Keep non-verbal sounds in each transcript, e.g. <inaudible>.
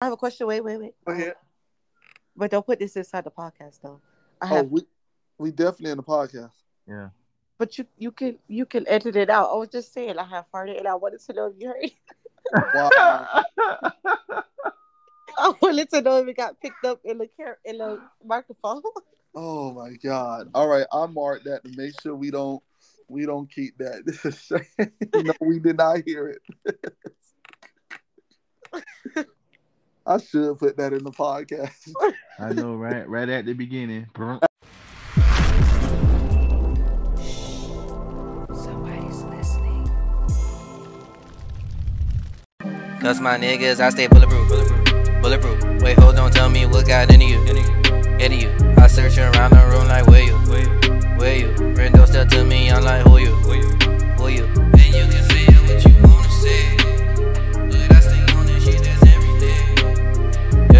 I have a question. Wait, wait, wait. Go ahead. But don't put this inside the podcast though. I Oh, we we definitely in the podcast. Yeah. but you you can you can edit it out. I was just saying I have farted and I wanted to know if you heard it. Wow. <laughs> I wanted to know if it got picked up in the car in the microphone. <laughs> Oh my God! All right, I marked that to make sure we don't we don't keep that. This is shame. no, we did not hear it. <laughs> I should put that in the podcast. <laughs> I know, right? Right at the beginning. Brr. Somebody's listening. Cause my niggas, I stay bulletproof. Bulletproof. bulletproof. Wait, hold on, tell me what got into you. Into you. I search around the room like, where you? Where you? Friend don't to me, I'm like, who you? Who you? And you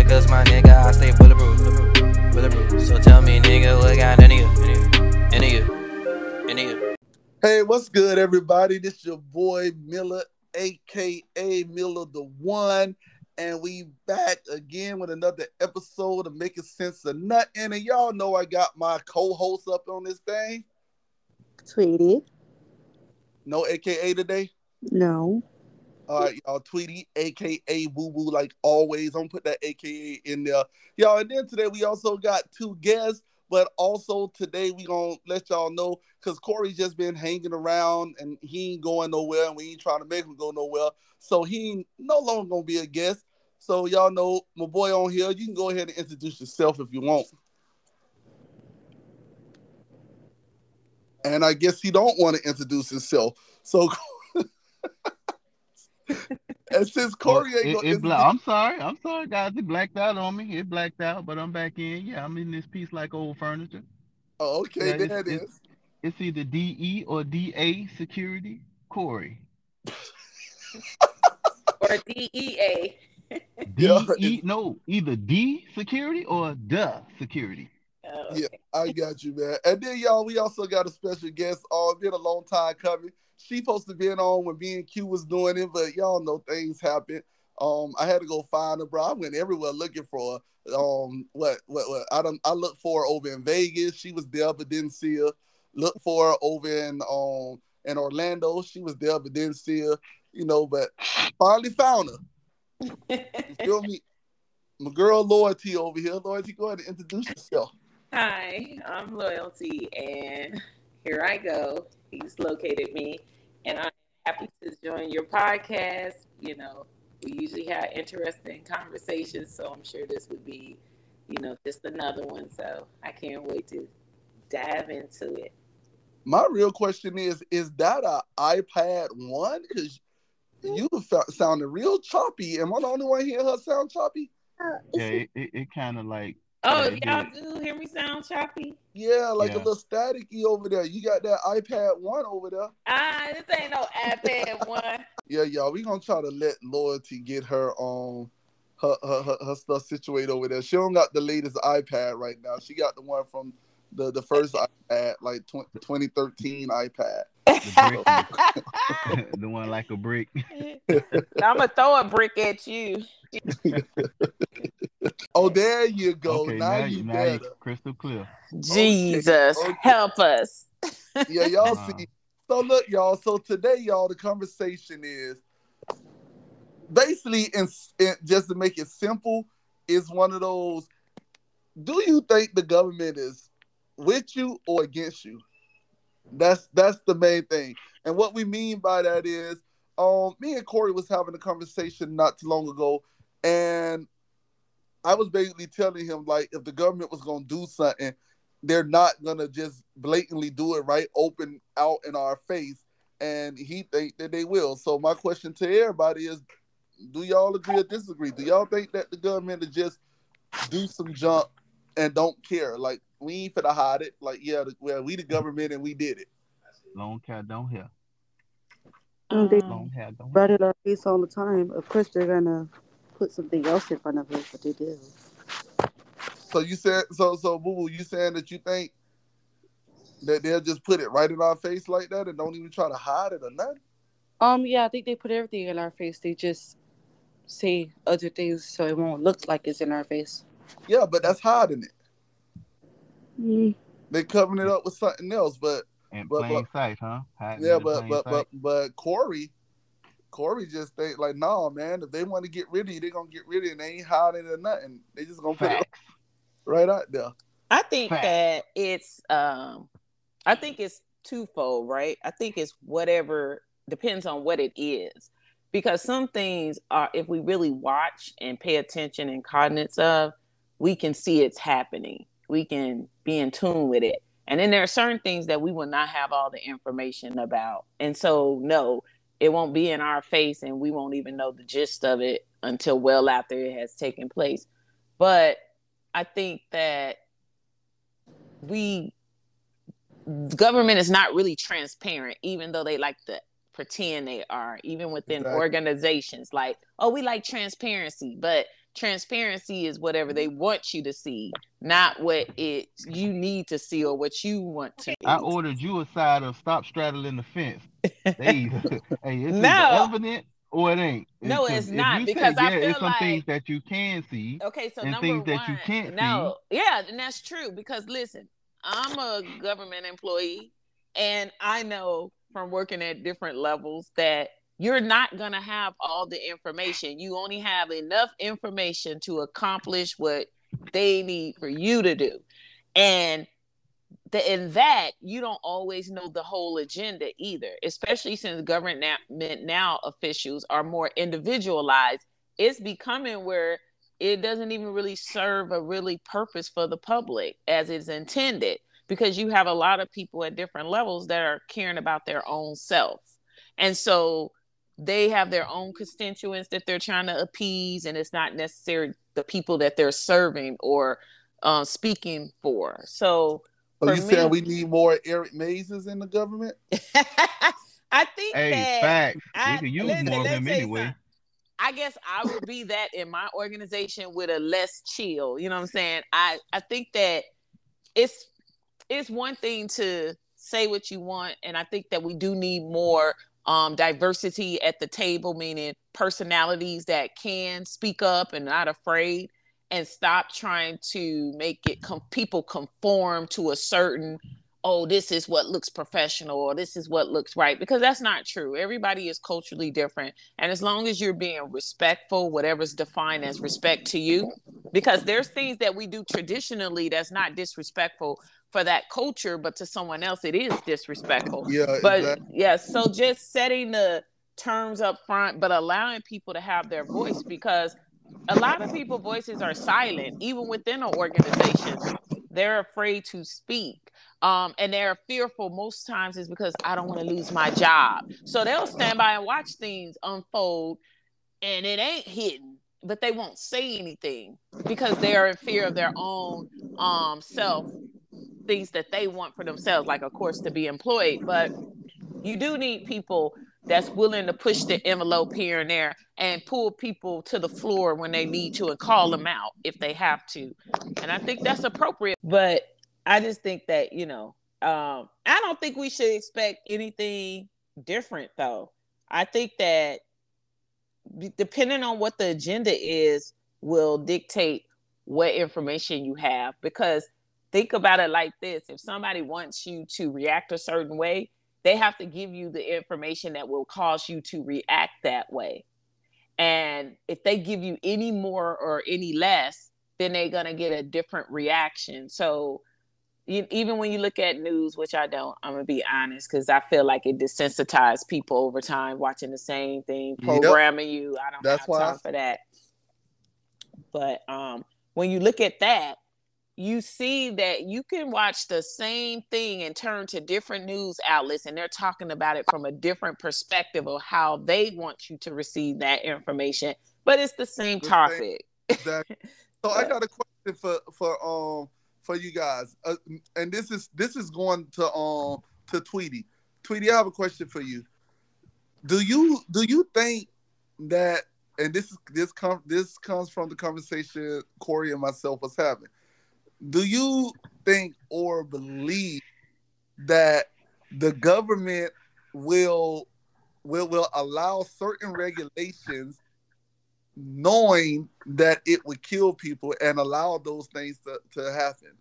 cause my nigga, I stay bulletproof. Bulletproof. So tell me, nigga, what got into you? Into you. Into you. Hey, what's good, everybody? This your boy Miller, aka Miller the One, and we back again with another episode of Making Sense of Nothing. And y'all know I got my co-host up on this thing. Tweety. No AKA today. No. All right, y'all, Tweety, aka Boo Boo, like always. I'm gonna put that AKA in there, y'all. And then today we also got two guests, but also today we gonna let y'all know because Cory's just been hanging around and he ain't going nowhere, and we ain't trying to make him go nowhere. So he no longer gonna be a guest. So y'all know my boy on here. You can go ahead and introduce yourself if you want. And I guess he don't want to introduce himself. So <laughs> <laughs> and since Cory ain't It- gonna it bla- I'm sorry. I'm sorry, guys. It blacked out on me. It blacked out, but I'm back in. Yeah, I'm in this piece like old furniture. Oh, okay, Yeah, there it's- it is. It's either DE or DA security. Cory. <laughs> Or DEA. <laughs> DE no, either D security or the security. Oh, Yeah, I got you, man. And then y'all, we also got a special guest. Oh, it's been a long time coming. She supposed to be on when B and Q was doing it, but y'all know things happen. Um, I had to go find her, bro. I went everywhere looking for her. Um, what, what, what? I don't. I looked for her over in Vegas. She was there, but didn't see her. Looked for her over in um in Orlando. She was there, but didn't see her. You know, but finally found her. You <laughs> feel me? My girl Loyalty over here. Loyalty, go ahead and introduce yourself. Hi, I'm Loyalty, and here I go. He's located me, and I'm happy to join your podcast. You know, we usually have interesting conversations, so I'm sure this would be, you know, just another one. So I can't wait to dive into it. My real question is: Is that a iPad one? Because you fa- sounded real choppy. Am I the only one hearing her sound choppy? Yeah, it, it, it kind of like Oh, y'all do hear me sound choppy? Yeah, like a little staticky over there. You got that iPad one over there. Ah, this ain't no iPad <laughs> one. Yeah, y'all. We gonna try to let Loyalty get her um her her, her, her stuff situated over there. She don't got the latest iPad right now. She got the one from the the first iPad, like tw- 2013 iPad. <laughs> <laughs> the one like a brick. I'm gonna throw a brick at you. Oh, there you go. okay, now, now, you you now better. you crystal clear. Jesus, okay. help us. <laughs> yeah, y'all Wow. see. So look, y'all. So today, y'all, the conversation is basically, in, in just to make it simple, is one of those. Do you think the government is with you or against you? That's that's the main thing. And what we mean by that is, um, me and Cory was having a conversation not too long ago, and I was basically telling him like, if the government was gonna do something, they're not gonna just blatantly do it right open out in our face and he think that they will. So my question to everybody is do y'all agree or disagree? Do y'all think that the government will just do some junk and don't care? Like we ain't finna hide it like yeah the, well we the government and we did it Long cat don't hear. Um, they Long hair don't write hear. it on our face all the time. Of course, they're gonna put something else in front of it, but they do. so you said so so boo boo you saying that you think that they'll just put it right in our face like that and don't even try to hide it or nothing Um, yeah, I think they put everything in our face. They just say other things so it won't look like it's in our face. Yeah, but that's hiding it. Mm. They covering it up with something else. But In But- plain but- sight, huh? Hiding yeah, in but plain but but but Cory, Cory just think like, nah, man. If they want to get rid of you, they're gonna get rid of you. And they ain't hiding or nothing. They just gonna put it <laughs> right out there. I think Fact. that it's um I think it's twofold, right? I think it's whatever depends on what it is. Because some things are if we really watch and pay attention and cognizance of, we can see it's happening. We can be in tune with it. And then there are certain things that we will not have all the information about. And so no, it won't be in our face and we won't even know the gist of it until well after it has taken place. But I think that we government is not really transparent even though they like to pretend they are even within Exactly. organizations like oh we like transparency but transparency is whatever they want you to see not what it you need to see or what you want to I see. ordered you a side of stop straddling the fence. <laughs> Hey, <laughs> it's No. evident or it ain't. No, it's not, you say, because I yeah, feel it's some things that you can see. Okay, so and number things one, that you can't no, yeah, and that's true because listen, I'm a government employee, and I know from working at different levels that you're not gonna have all the information. You only have enough information to accomplish what they need for you to do, and the, in that you don't always know the whole agenda either especially since government now officials are more individualized. It's becoming where it doesn't even really serve a really purpose for the public as it's intended because you have a lot of people at different levels that are caring about their own self. And so they have their own constituents that they're trying to appease and it's not necessarily the people that they're serving or uh, speaking for so So For you me- saying we need more Eric Mazes in the government? <laughs> I think Hey, that facts. I- we can use listen, more of them anyway. something. I guess I would be that in my organization with a less chill. You know what I'm saying? I I think that it's it's one thing to say what you want, and I think that we do need more um, diversity at the table, meaning personalities that can speak up and not afraid, and stop trying to make it com- people conform to a certain oh this is what looks professional or this is what looks right because that's not true. Everybody is culturally different and as long as you're being respectful whatever's defined as respect to you because there's things that we do traditionally that's not disrespectful for that culture but to someone else it is disrespectful. Yeah, but exactly. yeah so just setting the terms up front but allowing people to have their voice because a lot of people voices are silent. Even within an organization they're afraid to speak um, and they're fearful most times is because i don't want to lose my job. So they'll stand by and watch things unfold and it ain't hidden but they won't say anything because they are in fear of their own um, self things that they want for themselves like of course to be employed but you do need people that's willing to push the envelope here and there and pull people to the floor when they need to and call them out if they have to. And i think that's appropriate but i just think that you know um i don't think we should expect anything different though. I think that depending on what the agenda is will dictate what information you have because think about it like this. If somebody wants you to react a certain way they have to give you the information that will cause you to react that way. And if they give you any more or any less then they're going to get a different reaction. So you, even when you look at news which i don't i'm going to be honest because i feel like it desensitized people over time watching the same thing Yep. programming you. I don't That's have I- time for that. But um when you look at that you see that you can watch the same thing and turn to different news outlets and they're talking about it from a different perspective of how they want you to receive that information but it's the same The same- topic Exactly. <laughs> So I got a question for for um for you guys, uh, and this is this is going to um to Tweety. Tweety, I have a question for you. Do you do you think that and this is this com this comes from the conversation Cory and myself was having. Do you think or believe that the government will will will allow certain regulations knowing that it would kill people and allow those things to, to happen.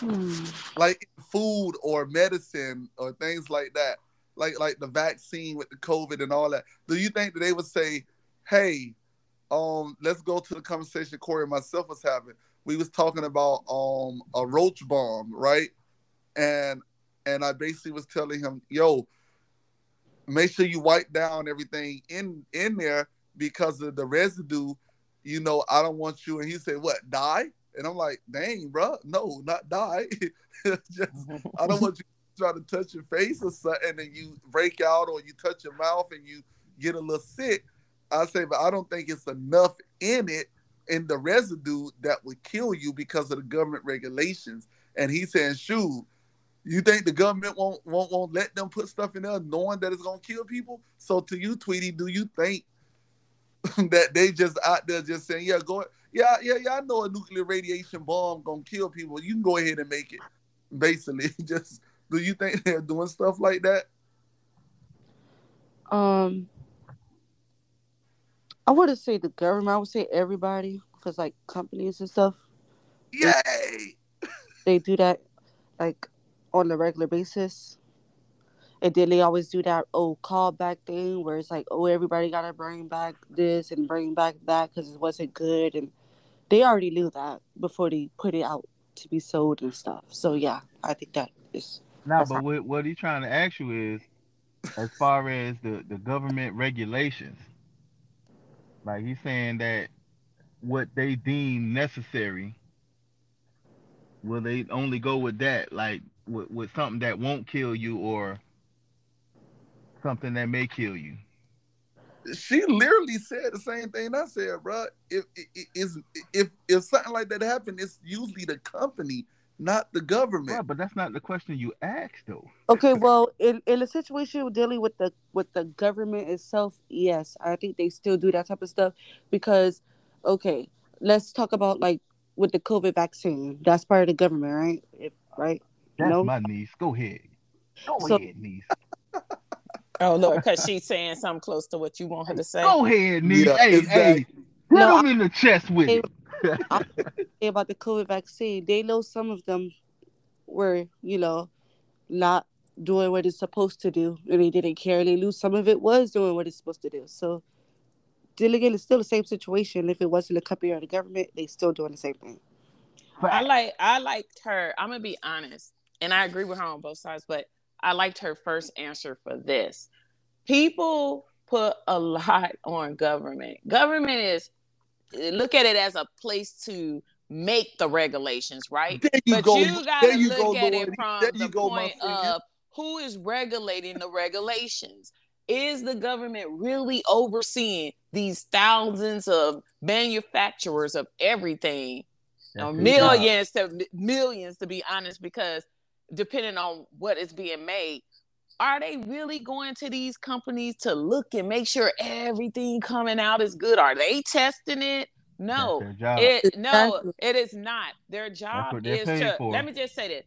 Hmm. Like food or medicine or things like that. Like like the vaccine with the COVID and all that. Do you think that they would say, hey, um, let's go to the conversation Cory and myself was having. We was talking about um a roach bomb, right? And and I basically was telling him, yo, make sure you wipe down everything in in there because of the residue. You know, I don't want you. And he said, "What die?" And I'm like, "Dang, bro, no, not die. <laughs> Just I don't want you to try to touch your face or something, and you break out, or you touch your mouth and you get a little sick." I say, but I don't think it's enough in it in the residue that would kill you because of the government regulations. And he's saying, shoot, you think the government won't won't won't let them put stuff in there knowing that it's gonna kill people? So to you, Tweety, do you think <laughs> that they just out there just saying, Yeah, go yeah, yeah, yeah, I know a nuclear radiation bomb gonna kill people. You can go ahead and make it. Basically. <laughs> Just do you think they're doing stuff like that? Um, I wouldn't say the government. I would say everybody, because like companies and stuff, Yay! <laughs> they do that like on a regular basis. And then they always do that oh callback thing where it's like oh everybody gotta bring back this and bring back that because it wasn't good and they already knew that before they put it out to be sold and stuff. So yeah, I think that is Now, That's but what, what he's trying to ask you is, as far as the, the government regulations, like he's saying that what they deem necessary, will they only go with that, like with, with something that won't kill you or something that may kill you? She literally said the same thing I said, bro. If if if if, if something like that happened, it's usually the company, not the government. Right, but that's not the question you asked though. Okay, well, in, in a situation dealing with the with the government itself, yes, I think they still do that type of stuff because, okay, let's talk about like with the COVID vaccine. That's part of the government, right? If, right? That's No. my niece. Go ahead. Go So- ahead, niece. Oh Lord, because she's saying something close to what you want her to say. Go ahead, niece. Yeah, hey, exactly. hey, hit No, him in the chest with Hey, it. <laughs> Say about the COVID vaccine, they know some of them were, you know, not doing what it's supposed to do, and they didn't care. They knew some of it was doing what it's supposed to do. So, then again, it's still the same situation. If it wasn't a company or the government, they still doing the same thing. I like I liked her. I'm gonna be honest, and I agree with her on both sides, but I liked her first answer for this. People put a lot on government. Government is look at it as a place to make the regulations, right? There you but go. you gotta there you look go, at Lord. it from There the you go, point of who is regulating the regulations. Is the government really overseeing these thousands of manufacturers of everything That's or his job. millions to millions to be honest because depending on what is being made are they really going to these companies to look and make sure everything coming out is good are they testing it no That's their job. it no it is not their job is to for. let me just say this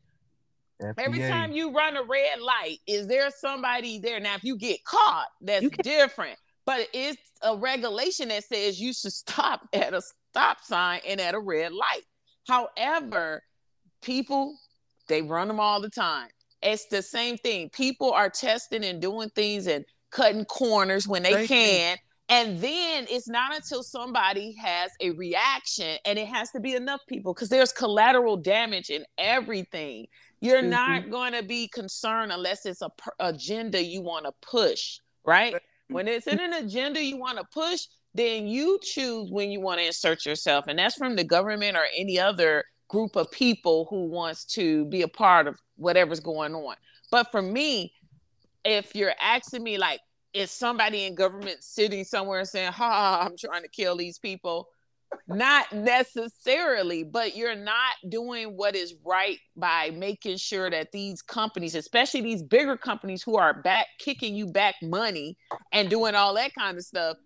Every time you run a red light, is there somebody there? Now, if you get caught, that's can- different. But it's a regulation that says you should stop <laughs> at a stop sign and at a red light. However, people they run them all the time. It's the same thing. People are testing and doing things and cutting corners when they Thank you. can. And then it's not until somebody has a reaction, and it has to be enough people because there's collateral damage in everything. You're Mhm. not going to be concerned unless it's a per- agenda you want to push, right? When it's in an agenda you want to push, then you choose when you want to insert yourself. And that's from the government or any other group of people who wants to be a part of whatever's going on. But for me, if you're asking me like is somebody in government sitting somewhere saying, "Ha, I'm trying to kill these people," not necessarily, but you're not doing what is right by making sure that these companies, especially these bigger companies who are back kicking you back money and doing all that kind of stuff,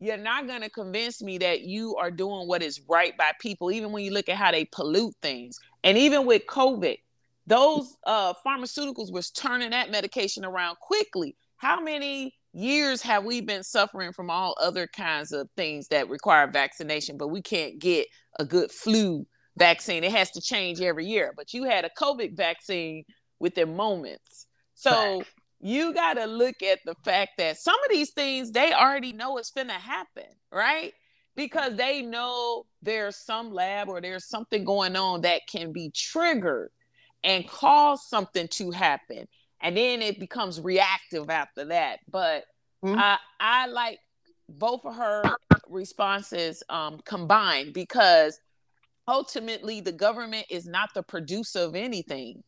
you're not going to convince me that you are doing what is right by people, even when you look at how they pollute things. And even with COVID, those uh, pharmaceuticals was turning that medication around quickly. How many years have we been suffering from all other kinds of things that require vaccination, but we can't get a good flu vaccine. It has to change every year. But you had a COVID vaccine within moments. So Facts. you got to look at the fact that some of these things they already know it's going to happen, right? Because they know there's some lab or there's something going on that can be triggered and cause something to happen. And then it becomes reactive after that. But Mhm. I I like both of her responses um combined because ultimately the government is not the producer of anything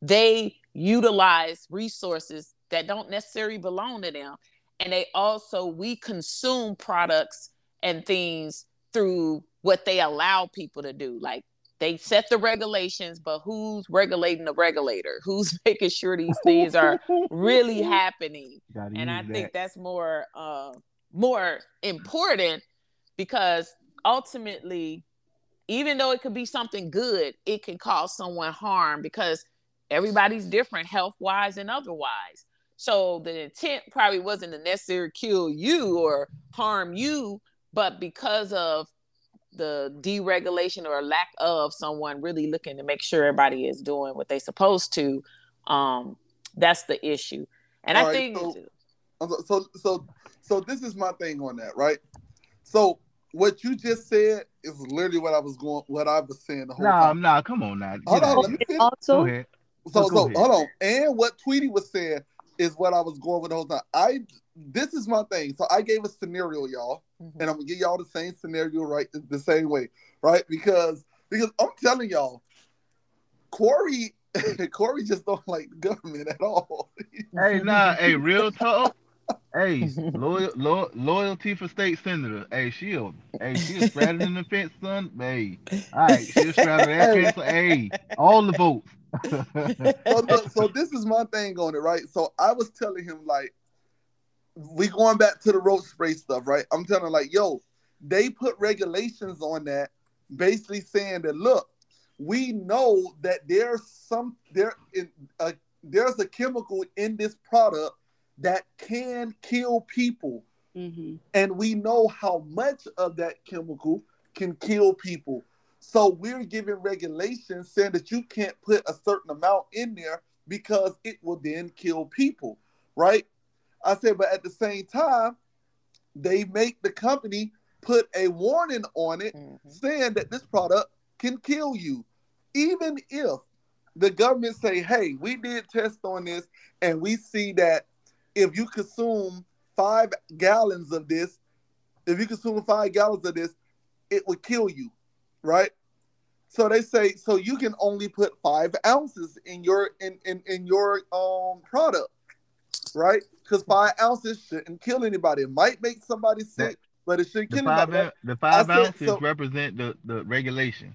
they utilize resources that don't necessarily belong to them and they also we consume products and things through what they allow people to do like they set the regulations but who's regulating the regulator? <laughs> Who's making sure these things are really <laughs> happening? And I use think that's more uh more important because ultimately even though it could be something good it can cause someone harm because everybody's different health wise and otherwise. So the intent probably wasn't to necessarily kill you or harm you but because of the deregulation or lack of someone really looking to make sure everybody is doing what they're supposed to um that's the issue and All i right, think so- So so so this is my thing on that, right? So what you just said is literally what I was going what I was saying the whole Nah, time. nah, come on now. Hold Get on, out let me finish. Also, ahead. So so ahead. hold on. And what Tweety was saying is what I was going with the whole time. I this is my thing. So I gave a scenario, y'all, Mhm. and I'm gonna give y'all the same scenario right the, the same way, right? Because because I'm telling y'all, Cory <laughs> Cory just don't like the government at all. <laughs> Hey, nah, hey, real talk. Hey, <laughs> loyal, lo- loyalty for state senator. Hey, she'll, hey, she'll straddling the fence, son. Hey, all right, she'll straddle that fence. Hey, all the votes. so, look, so this is my thing on it, right? So I was telling him like, we going back to the roach spray stuff, right? I'm telling like, yo, they put regulations on that, basically saying that look, we know that there's some there in a there's a chemical in this product that can kill people, hmm and we know how much of that chemical can kill people. So we're giving regulations saying that you can't put a certain amount in there because it will then kill people, right? I said, but at the same time, they make the company put a warning on it Mhm. saying that this product can kill you. Even if the government say, hey, we did test on this and we see that if you consume five gallons of this, if you consume five gallons of this, it would kill you, right? So they say, so you can only put five ounces in your in in, in your um product, right? Because five ounces shouldn't kill anybody. It might make somebody sick, but it shouldn't The kill five, anybody. the five said, ounces so- represent the, the regulation.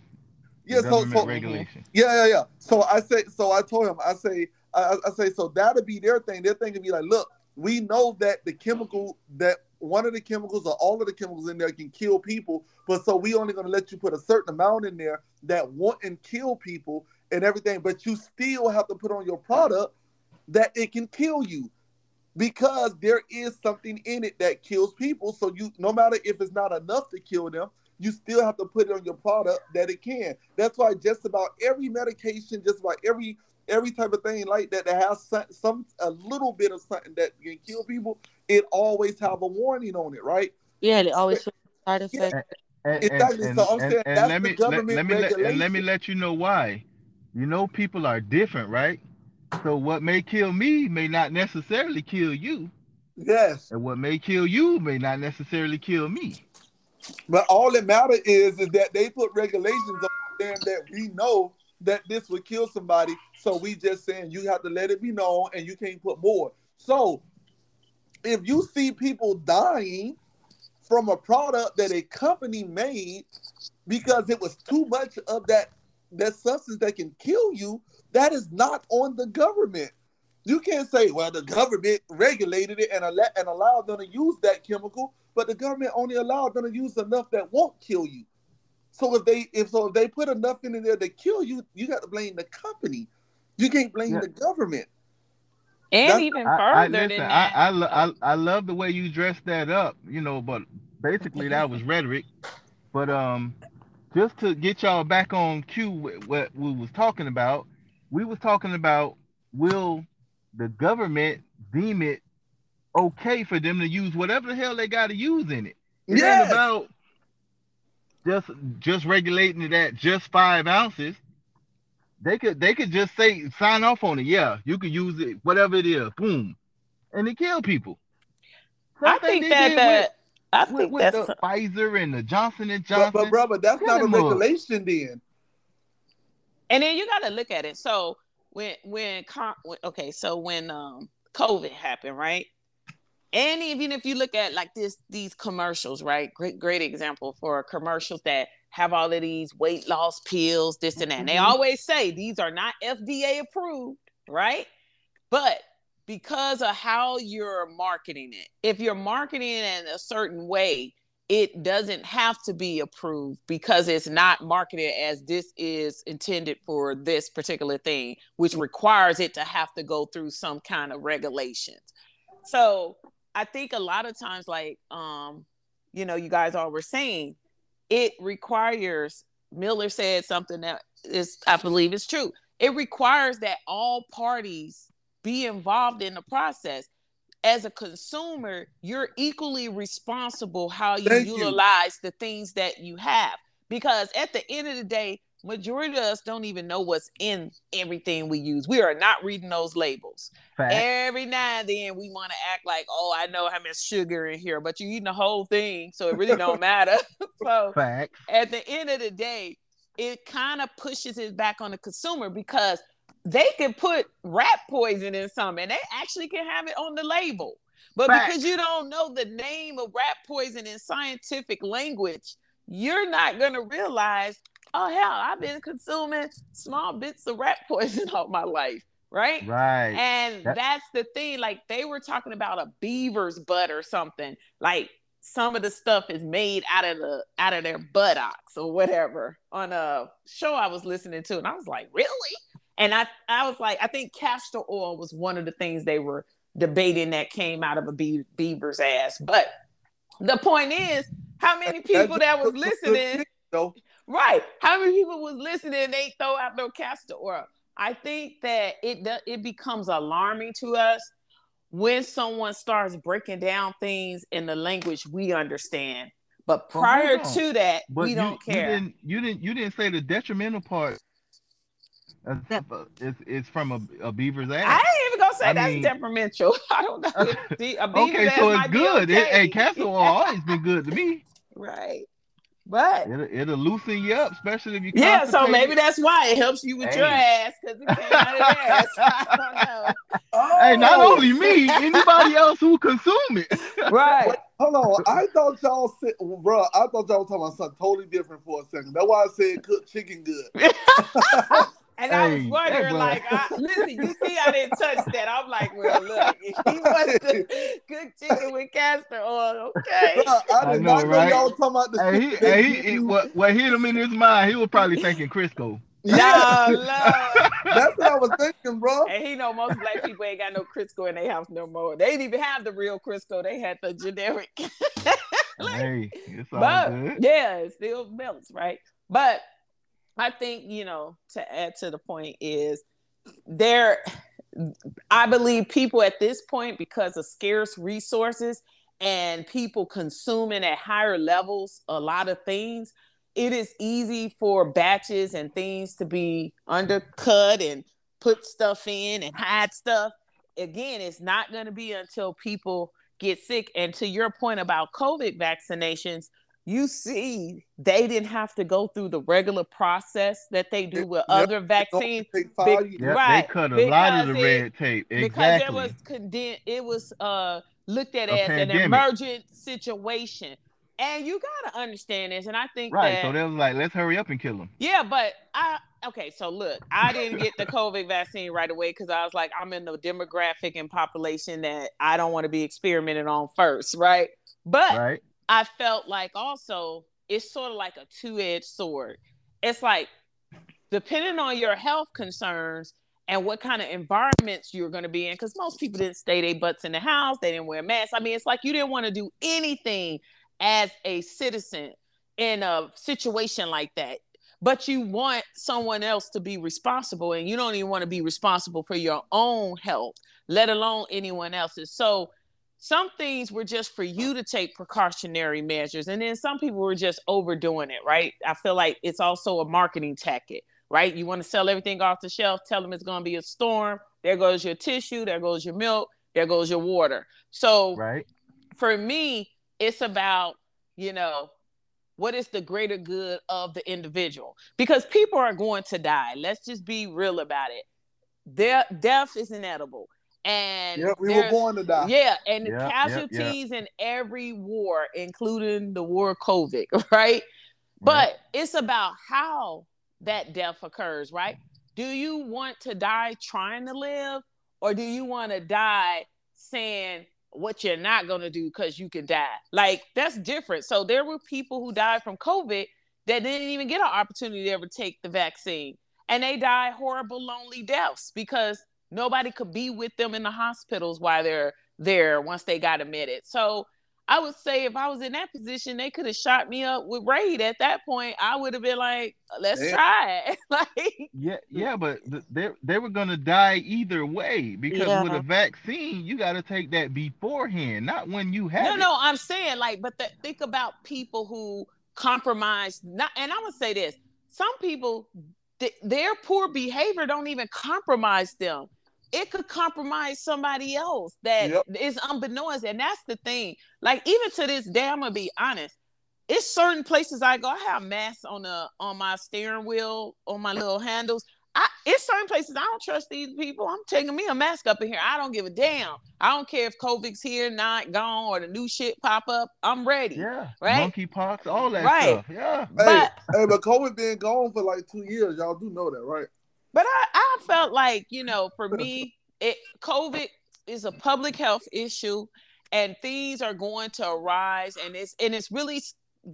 The Yeah, so so regulation. Yeah, yeah, yeah. So I say, so I told him, I say, I, I say, so that'll be their thing. Their thing would be like, look, we know that the chemical, that one of the chemicals or all of the chemicals in there can kill people, but so we only gonna let you put a certain amount in there that won't and kill people and everything, but you still have to put on your product that it can kill you because there is something in it that kills people. So you, no matter if it's not enough to kill them, you still have to put it on your product that it can. That's why just about every medication, just about every every type of thing like that that has some, some a little bit of something that can kill people, it always have a warning on it, right? Yeah, they always show side effects. And, Exactly, so I'm saying that's let the me let, government let me let, and let me let you know why. You know, people are different, right? So what may kill me may not necessarily kill you, Yes, and what may kill you may not necessarily kill me. but all that matter is is that they put regulations on them that we know that this would kill somebody. So we just saying you have to let it be known, and you can't put more. So if you see people dying from a product that a company made because it was too much of that that substance that can kill you, that is not on the government. You can't say, well, the government regulated it and, al- and allowed them to use that chemical, but the government only allowed them to use enough that won't kill you. So if they if so if they put enough in there to kill you, you got to blame the company. You can't blame Yeah. the government. and That's- even further I, than listen, that. I, I, lo- I, I love the way you dressed that up, you know, but basically that was rhetoric. But um, just to get y'all back on cue with what we was talking about, we was talking about will the government deem it okay for them to use whatever the hell they got to use in it? It ain't Yes. about just just regulating it at just five ounces. They could they could just say sign off on it. Yeah, you could use it, whatever it is, boom, and it kill people. I think they that that I with, with, think with that's the Pfizer and the Johnson and But, Johnson. but brother, that's Kill not a them all. regulation then. And then you got to look at it. So when when okay, so when um COVID happened, right? And even if you look at like this these commercials, right? Great great example for commercials that have all of these weight loss pills, this and that. And they Mhm. always say these are not FDA approved, right? But because of how you're marketing it, if you're marketing it in a certain way, it doesn't have to be approved because it's not marketed as this is intended for this particular thing, which requires it to have to go through some kind of regulations. So I think a lot of times, like um, you know, you guys all were saying, it requires Miller said something that is I believe is true. It requires that all parties be involved in the process. As a consumer, you're equally responsible how you Thank you. utilize the things that you have. Because at the end of the day, majority of us don't even know what's in everything we use. We are not reading those labels. Fact. Every now and then we want to act like, oh, I know how much sugar in here, but you're eating the whole thing, so it really don't <laughs> matter. <laughs> so Fact. at the end of the day, it kind of pushes it back on the consumer because they can put rat poison in some and they actually can have it on the label. But Fact. because you don't know the name of rat poison in scientific language, you're not going to realize, oh, hell, I've been consuming small bits of rat <laughs> poison all my life, right? Right. And That- that's the thing. Like they were talking about a beaver's butt or something. Like some of the stuff is made out of the out of their buttocks or whatever on a show I was listening to, and I was like, really? And I I was like, I think castor oil was one of the things they were debating that came out of a be- beaver's ass. But the point is, how many people that was listening? Right. How many people was listening and they throw out no castor oil? I think that it it becomes alarming to us when someone starts breaking down things in the language we understand. But prior to that, But we you, don't you care. didn't you didn't you didn't say the detrimental part is, is, is from a, a beaver's ass. I ain't even gonna say I that's mean- detrimental. <laughs> I don't know. <laughs> a beaver's okay, ass so it's might be good. It, okay. hey, castor oil always been good to me. <laughs> right. But It'll, it'll loosen you up, especially if you can't. yeah, so maybe that's why it helps you with your ass because it came out of their ass. I don't know. Oh, Hey, not only me, anybody else who consume it. Right. Wait, hold on. I thought y'all said, bro. I thought y'all were talking about something totally different for a second. That's why I said cook chicken good. And I was wondering, that like, I, listen, you see, I didn't touch that. I'm like, well, look, if <laughs> he wants to cook chicken with castor oil, okay. Bro, I I did know, not know right? y'all were talking about the hey, he, hey, he, he- what, what hit him in his mind, he was probably thinking Crisco. <laughs> Yeah, No, <laughs> Lord. that's what I was thinking, bro. And he know most black people ain't got no Crisco in their house no more. They didn't even have the real Crisco. They had the generic. hey, it's all but good. yeah, it still melts, right? But I think you know to add to the point is there. I believe people at this point, because of scarce resources and people consuming at higher levels a lot of things, it is easy for batches and things to be undercut and put stuff in and hide stuff. Again, it's not going to be until people get sick. And to your point about COVID vaccinations, you see they didn't have to go through the regular process that they do with Yep. other vaccines Take five Yep, right, they cut a lot of the it- red tape. Exactly. because it was condemned it was uh looked at A as an emergent situation and you gotta understand this and i think right. that So they was like, let's hurry up and kill them. yeah but i okay so look i didn't get the covid vaccine right away because i was like i'm in the demographic and population that i don't want to be experimented on first right but Right. I felt like also it's sort of like a two edged sword. It's like depending on your health concerns and what kind of environments you're going to be in because most people didn't stay their butts in the house they didn't wear masks i mean it's like you didn't want to do anything as a citizen in a situation like that but you want someone else to be responsible and you don't even want to be responsible for your own health let alone anyone else's so some things were just for you to take precautionary measures and then some people were just overdoing it right? I feel like it's also a marketing tactic right? You want to sell everything off the shelf tell them it's going to be a storm there goes your tissue there goes your milk there goes your water. So Right. for me it's about you know what is the greater good of the individual? Because people are going to die let's just be real about it. Their death is inedible and Yep, we were born to die. yeah and the Yeah, yeah, yeah. casualties in every war including the war of covid <laughs> right? But it's about how that death occurs right? Do you want to die trying to live or do you want to die saying what you're not going to do because you can die? Like that's different. So there were people who died from covid that didn't even get an opportunity to ever take the vaccine and they died horrible lonely deaths because nobody could be with them in the hospitals while they're there once they got admitted so I would say if I was in that position, they could have shot me up with Raid at that point. I would have been like, let's Yeah. try it. <laughs> like, Yeah, yeah, but th- they they were gonna die either way because with a vaccine, you got to take that beforehand, not when you have no, it. no, I'm saying like, but the, think about people who compromise. Not, and I'm gonna say this: some people, th- their poor behavior don't even compromise them. It could compromise somebody else that is Yep. unbeknownst, and that's the thing. Like even to this day, I'm gonna be honest. It's certain places I go. I have masks on the on my steering wheel, on my little handles. I, it's certain places I don't trust these people. I'm taking me a mask up in here. I don't give a damn. I don't care if COVID's here, not gone, or the new shit pop up. I'm ready. Yeah, Right? monkeypox, all that Right. stuff. Yeah, Hey, But hey, but COVID been gone for like two years. Y'all do know that, right? But I, I felt like you know for me <laughs> it covid is a public health issue and things are going to arise and it's and it's really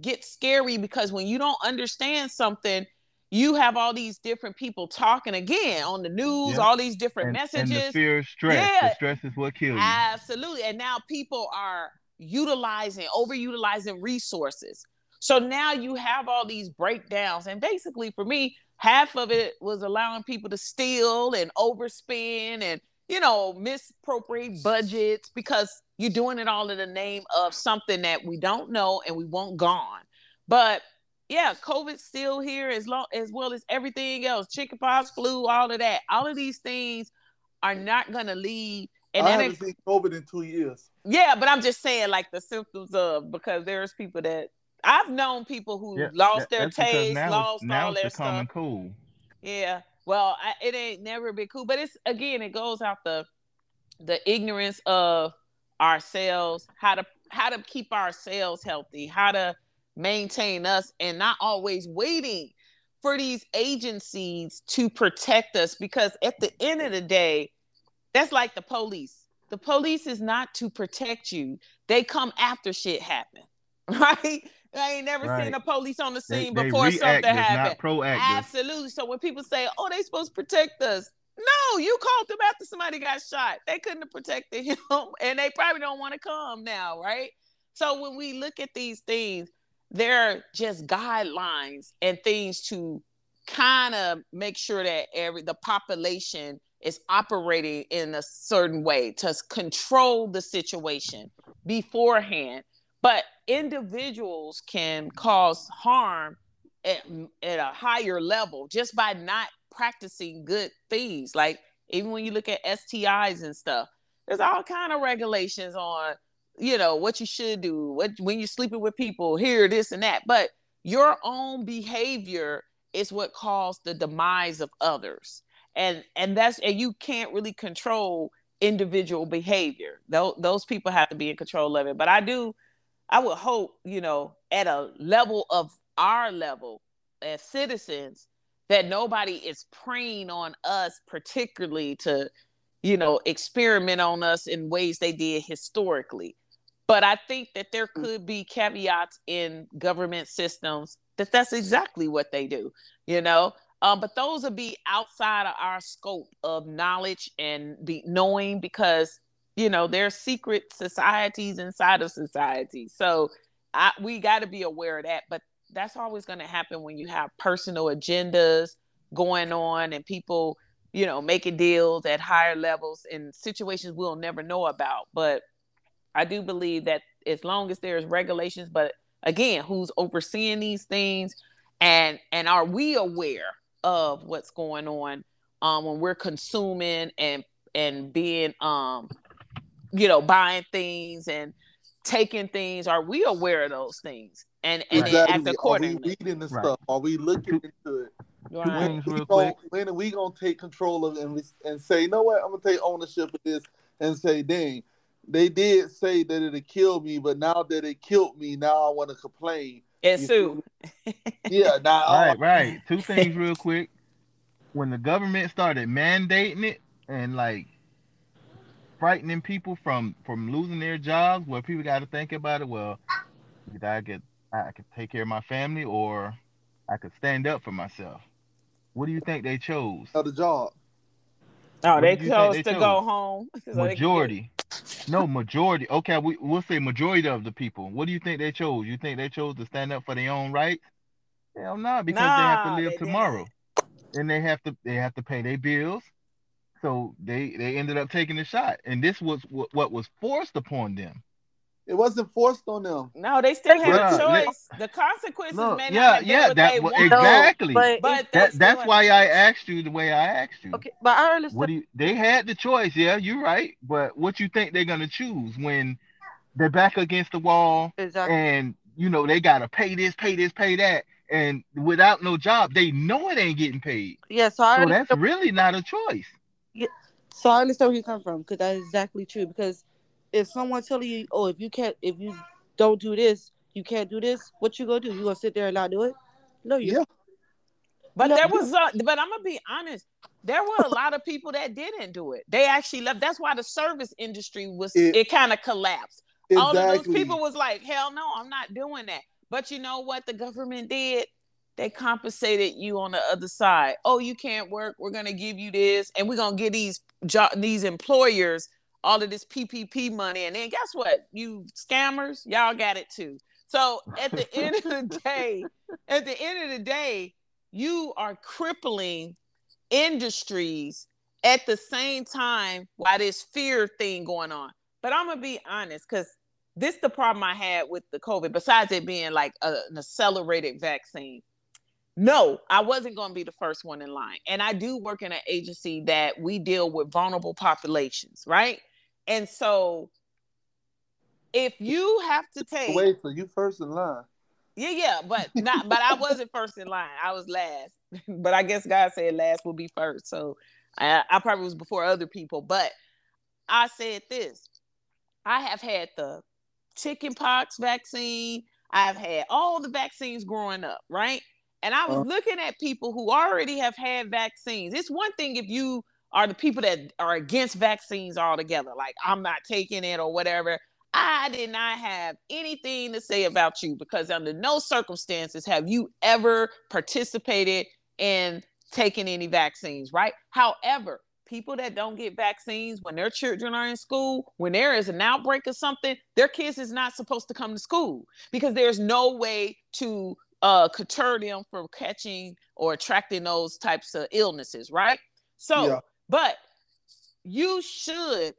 gets scary because when you don't understand something you have all these different people talking again on the news Yeah. all these different and, and messages the fear of stress. Yeah. The stress is what kills you. Absolutely. And now people are utilizing, overutilizing resources. So now you have all these breakdowns. And basically, for me, half of it was allowing people to steal and overspend and, you know, misappropriate budgets because you're doing it all in the name of something that we don't know and we want gone. But yeah, COVID's still here as long as well as everything else, chickenpox, flu, all of that. All of these things are not gonna leave. And I haven't seen COVID in two years. yeah, but I'm just saying like the symptoms of because there's people that I've known people who Yeah, lost that- their taste, lost now all it's their stuff. cool. Yeah. Well, I, it ain't never been cool, but it's again, it goes out the the ignorance of ourselves, how to how to keep ourselves healthy, how to maintain us, and not always waiting for these agencies to protect us. Because at the end of the day, that's like the police. The police is not to protect you; they come after shit happen, <laughs> right? I ain't never seen Right. a police on the scene they before something happened. not proactive. Absolutely. So when people say, "Oh, they supposed to protect us," no, you called them after somebody got shot. They couldn't have protected <laughs> him, and they probably don't want to come now, right? So when we look at these things, they're just guidelines and things to kind of make sure that every the population is operating in a certain way to control the situation beforehand. But individuals can cause harm at, at a higher level just by not practicing good things. Like even when you look at STIs and stuff, there's all kind of regulations on, you know, what you should do, what when you're sleeping with people, here, this and that. But your own behavior is what caused the demise of others. And and that's and you can't really control individual behavior. Those those people have to be in control of it. But I do I would hope, you know, at a level of our level as citizens, that nobody is preying on us, particularly to, you know, experiment on us in ways they did historically. But I think that there could be caveats in government systems that that's exactly what they do. You know, Um, but those would be outside of our scope of knowledge and be knowing because you know there's secret societies inside of society. So I, we got to be aware of that. But that's always going to happen when you have personal agendas going on and people, you know, making deals at higher levels in situations we'll never know about. But I do believe that as long as there's regulations, but again, who's overseeing these things and and are we aware of what's going on um when we're consuming and and being um you know buying things and taking things are we aware of those things and and then act Exactly. Are we accordingly reading the Right. stuff? Are we looking into it? Right. When things we real gon- quick. when are we gonna take control of it and, and say, you know what, I'm gonna take ownership of this and say, dang, they did say that it'd kill me, but now that it killed me, now I want to complain. and You sue Yeah, now Right, right. Two things real quick. When the government started mandating it and like frightening people from from losing their jobs, where people got to think about it. Well, either I could I could take care of my family, or I could stand up for myself. What do you think they chose? another job. oh What they did you think chose they to chose? go home so <laughs> they could get- Majority. No, majority. Okay, we we'll say majority of the people. What do you think they chose? You think they chose to stand up for their own rights? Hell no, because they have to they live didn't. tomorrow, and they have to they have to pay their bills. So they they ended up taking the shot, and this was what, what was forced upon them. It wasn't forced on them. no they still had Bruh, a let- choice the consequences Look, may not yeah, been yeah, what that they wa- wanted, exactly. but but That that's why I asked you the way I asked you. okay, but I understand. What do you? They had the choice. Yeah, you're right. But what you think they're gonna choose when they're back against the wall exactly. and you know they gotta pay this, pay this, pay that, and without no job, they know it ain't getting paid. Yeah, so I So that's really not a choice. So I understand where you come from because that is exactly true. Because if someone telling you, oh, if you can't, if you don't do this, you can't do this, what you gonna do? You gonna sit there and not do it? No, you. Yeah. But No, there no. was, uh, but I'm gonna be honest. There were a lot of people that didn't do it. They actually left. That's why the service industry was It- it, kind of collapsed. All of those people was like, "Hell no, I'm not doing that." But you know what? The government did. They compensated you on the other side. Oh, you can't work. We're gonna give you this, and we're gonna give these job these employers all of this PPP money. And then guess what? You scammers, y'all got it too. So at the <laughs> end of the day, at the end of the day, you are crippling industries at the same time while this fear thing going on. But I'm gonna be honest, because this the problem I had with the COVID, besides it being like a, an accelerated vaccine. No, I wasn't going to be the first one in line. And I do work in an agency that we deal with vulnerable populations, right? And so if you have to take Wait, for you first in line. yeah, yeah, but not but I wasn't first in line. I was last. <laughs> but I guess God said last will be first. So I, I probably was before other people. But I said this. I have had the chickenpox vaccine. I've had all the vaccines growing up, right? And I was Uh. looking at people who already have had vaccines. It's one thing if you are the people that are against vaccines altogether, like I'm not taking it or whatever. I did not have anything to say about you because under no circumstances have you ever participated in taking any vaccines, right? However, people that don't get vaccines when their children are in school, when there is an outbreak of something, their kids is not supposed to come to school because there's no way to uh deter them from catching or attracting those types of illnesses, right? So, Yeah. but you should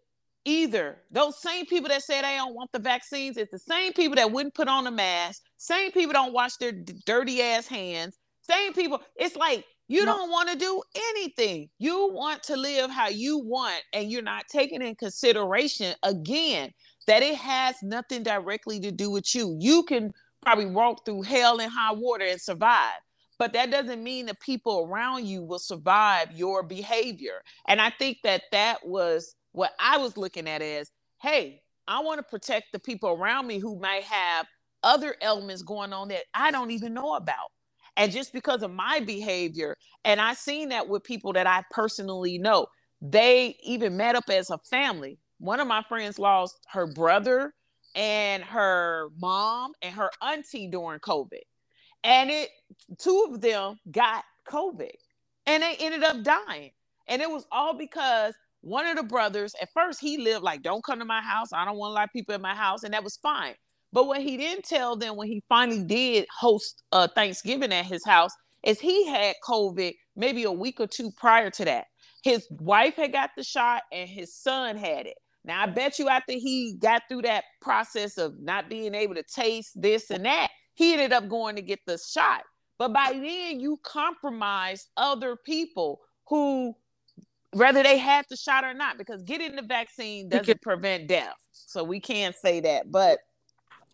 either those same people that say they don't want the vaccines it's the same people that wouldn't put on a mask same people don't wash their d- dirty ass hands same people it's like you No. don't want to do anything you want to live how you want and you're not taking in consideration again that it has nothing directly to do with you you can probably walk through hell and high water and survive but that doesn't mean the people around you will survive your behavior and i think that that was what I was looking at as, hey, I want to protect the people around me who might have other elements going on that I don't even know about. And just because of my behavior, and I've seen that with people that I personally know, they even met up as a family. One of my friends lost her brother and her mom and her auntie during COVID. And it two of them got COVID. and they ended up dying. And it was all because one of the brothers, at first, he lived like, don't come to my house. I don't want a lot of people in my house. And that was fine. But what he didn't tell them when he finally did host uh, Thanksgiving at his house is he had COVID maybe a week or two prior to that. His wife had got the shot and his son had it. Now, I bet you after he got through that process of not being able to taste this and that, he ended up going to get the shot. But by then, you compromise other people who, whether they had the shot or not, because getting the vaccine doesn't prevent death. So we can't say that, but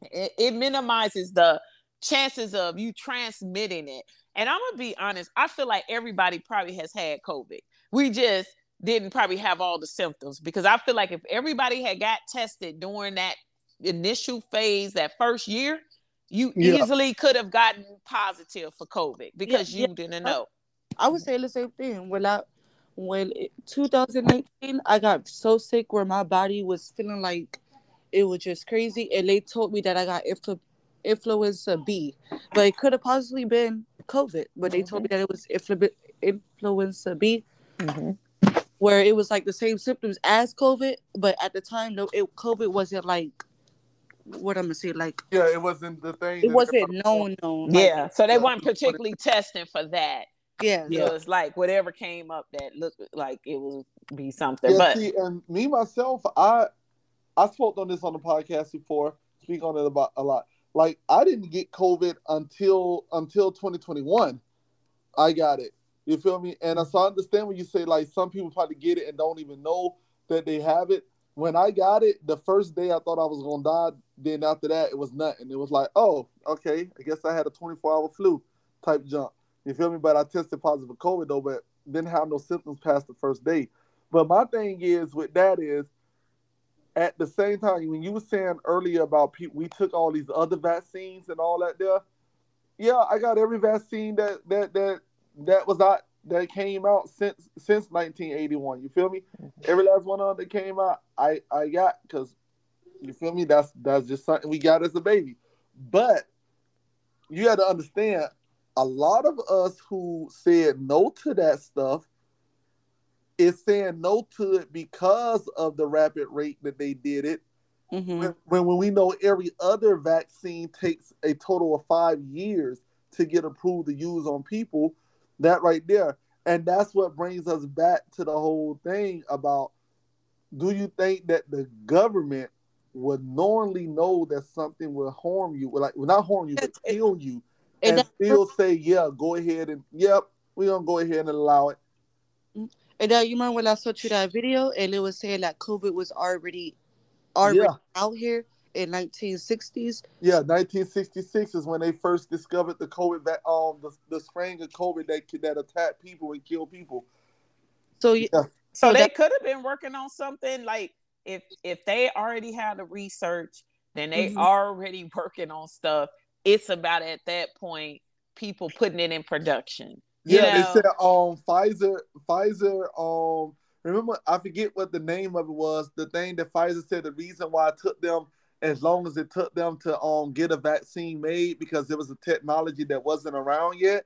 it, it minimizes the chances of you transmitting it. And I'm gonna be honest, I feel like everybody probably has had COVID. We just didn't probably have all the symptoms because I feel like if everybody had got tested during that initial phase, that first year, you Yeah. easily could have gotten positive for COVID because Yeah, you didn't know. I would say the same thing. When I, when it, 2019, I got so sick where my body was feeling like it was just crazy, and they told me that I got influ- influenza B, but it could have possibly been COVID. But they told me that it was influ- influenza B, Mhm. Where it was like the same symptoms as COVID, but at the time, no, it COVID wasn't like what I'm gonna say, like Yeah, it wasn't the thing. it wasn't everybody- known, known. like, Yeah, so they weren't particularly testing for that. yeah, yeah. It was like whatever came up that looked like it would be something. Yeah, but see, and me myself, I I spoke on this on the podcast before. Speak on it about a lot. Like I didn't get COVID until until 2021. I got it. You feel me? And I so I understand when you say like some people probably get it and don't even know that they have it. When I got it, the first day I thought I was gonna die. Then after that, it was nothing. It was like, oh, okay, I guess I had a 24 hour flu type jump. You feel me? But I tested positive for COVID though, but didn't have no symptoms past the first day. But my thing is with that is at the same time when you were saying earlier about people we took all these other vaccines and all that there, yeah, I got every vaccine that that that that was not that came out since since 1981. You feel me? Every last one of them that came out, I I got because you feel me. That's that's just something we got as a baby. But you got to understand, a lot of us who said no to that stuff is saying no to it because of the rapid rate that they did it. hmm When, when when we know every other vaccine takes a total of five years to get approved to use on people, that right there. And that's what brings us back to the whole thing about do you think that the government would normally know that something will harm you, like well, not harm you, but kill you, and and still say, yeah, go ahead and yep, we're gonna go ahead and allow it. And then you remember when I sent you that video and it was saying that COVID was already already Yeah. out here in 1960s. Yeah, 1966 is when they first discovered the COVID that um the, the strain of COVID that that attacked people and killed people. So Yeah. So So they that- could have been working on something like if if they already had the research, then they Mhm. already <laughs> working on stuff. It's about at that point people putting it in production. Yeah, know? they said um Pfizer Pfizer um remember I forget what the name of it was. The thing that Pfizer said the reason why it took them as long as it took them to um get a vaccine made because there was a technology that wasn't around yet.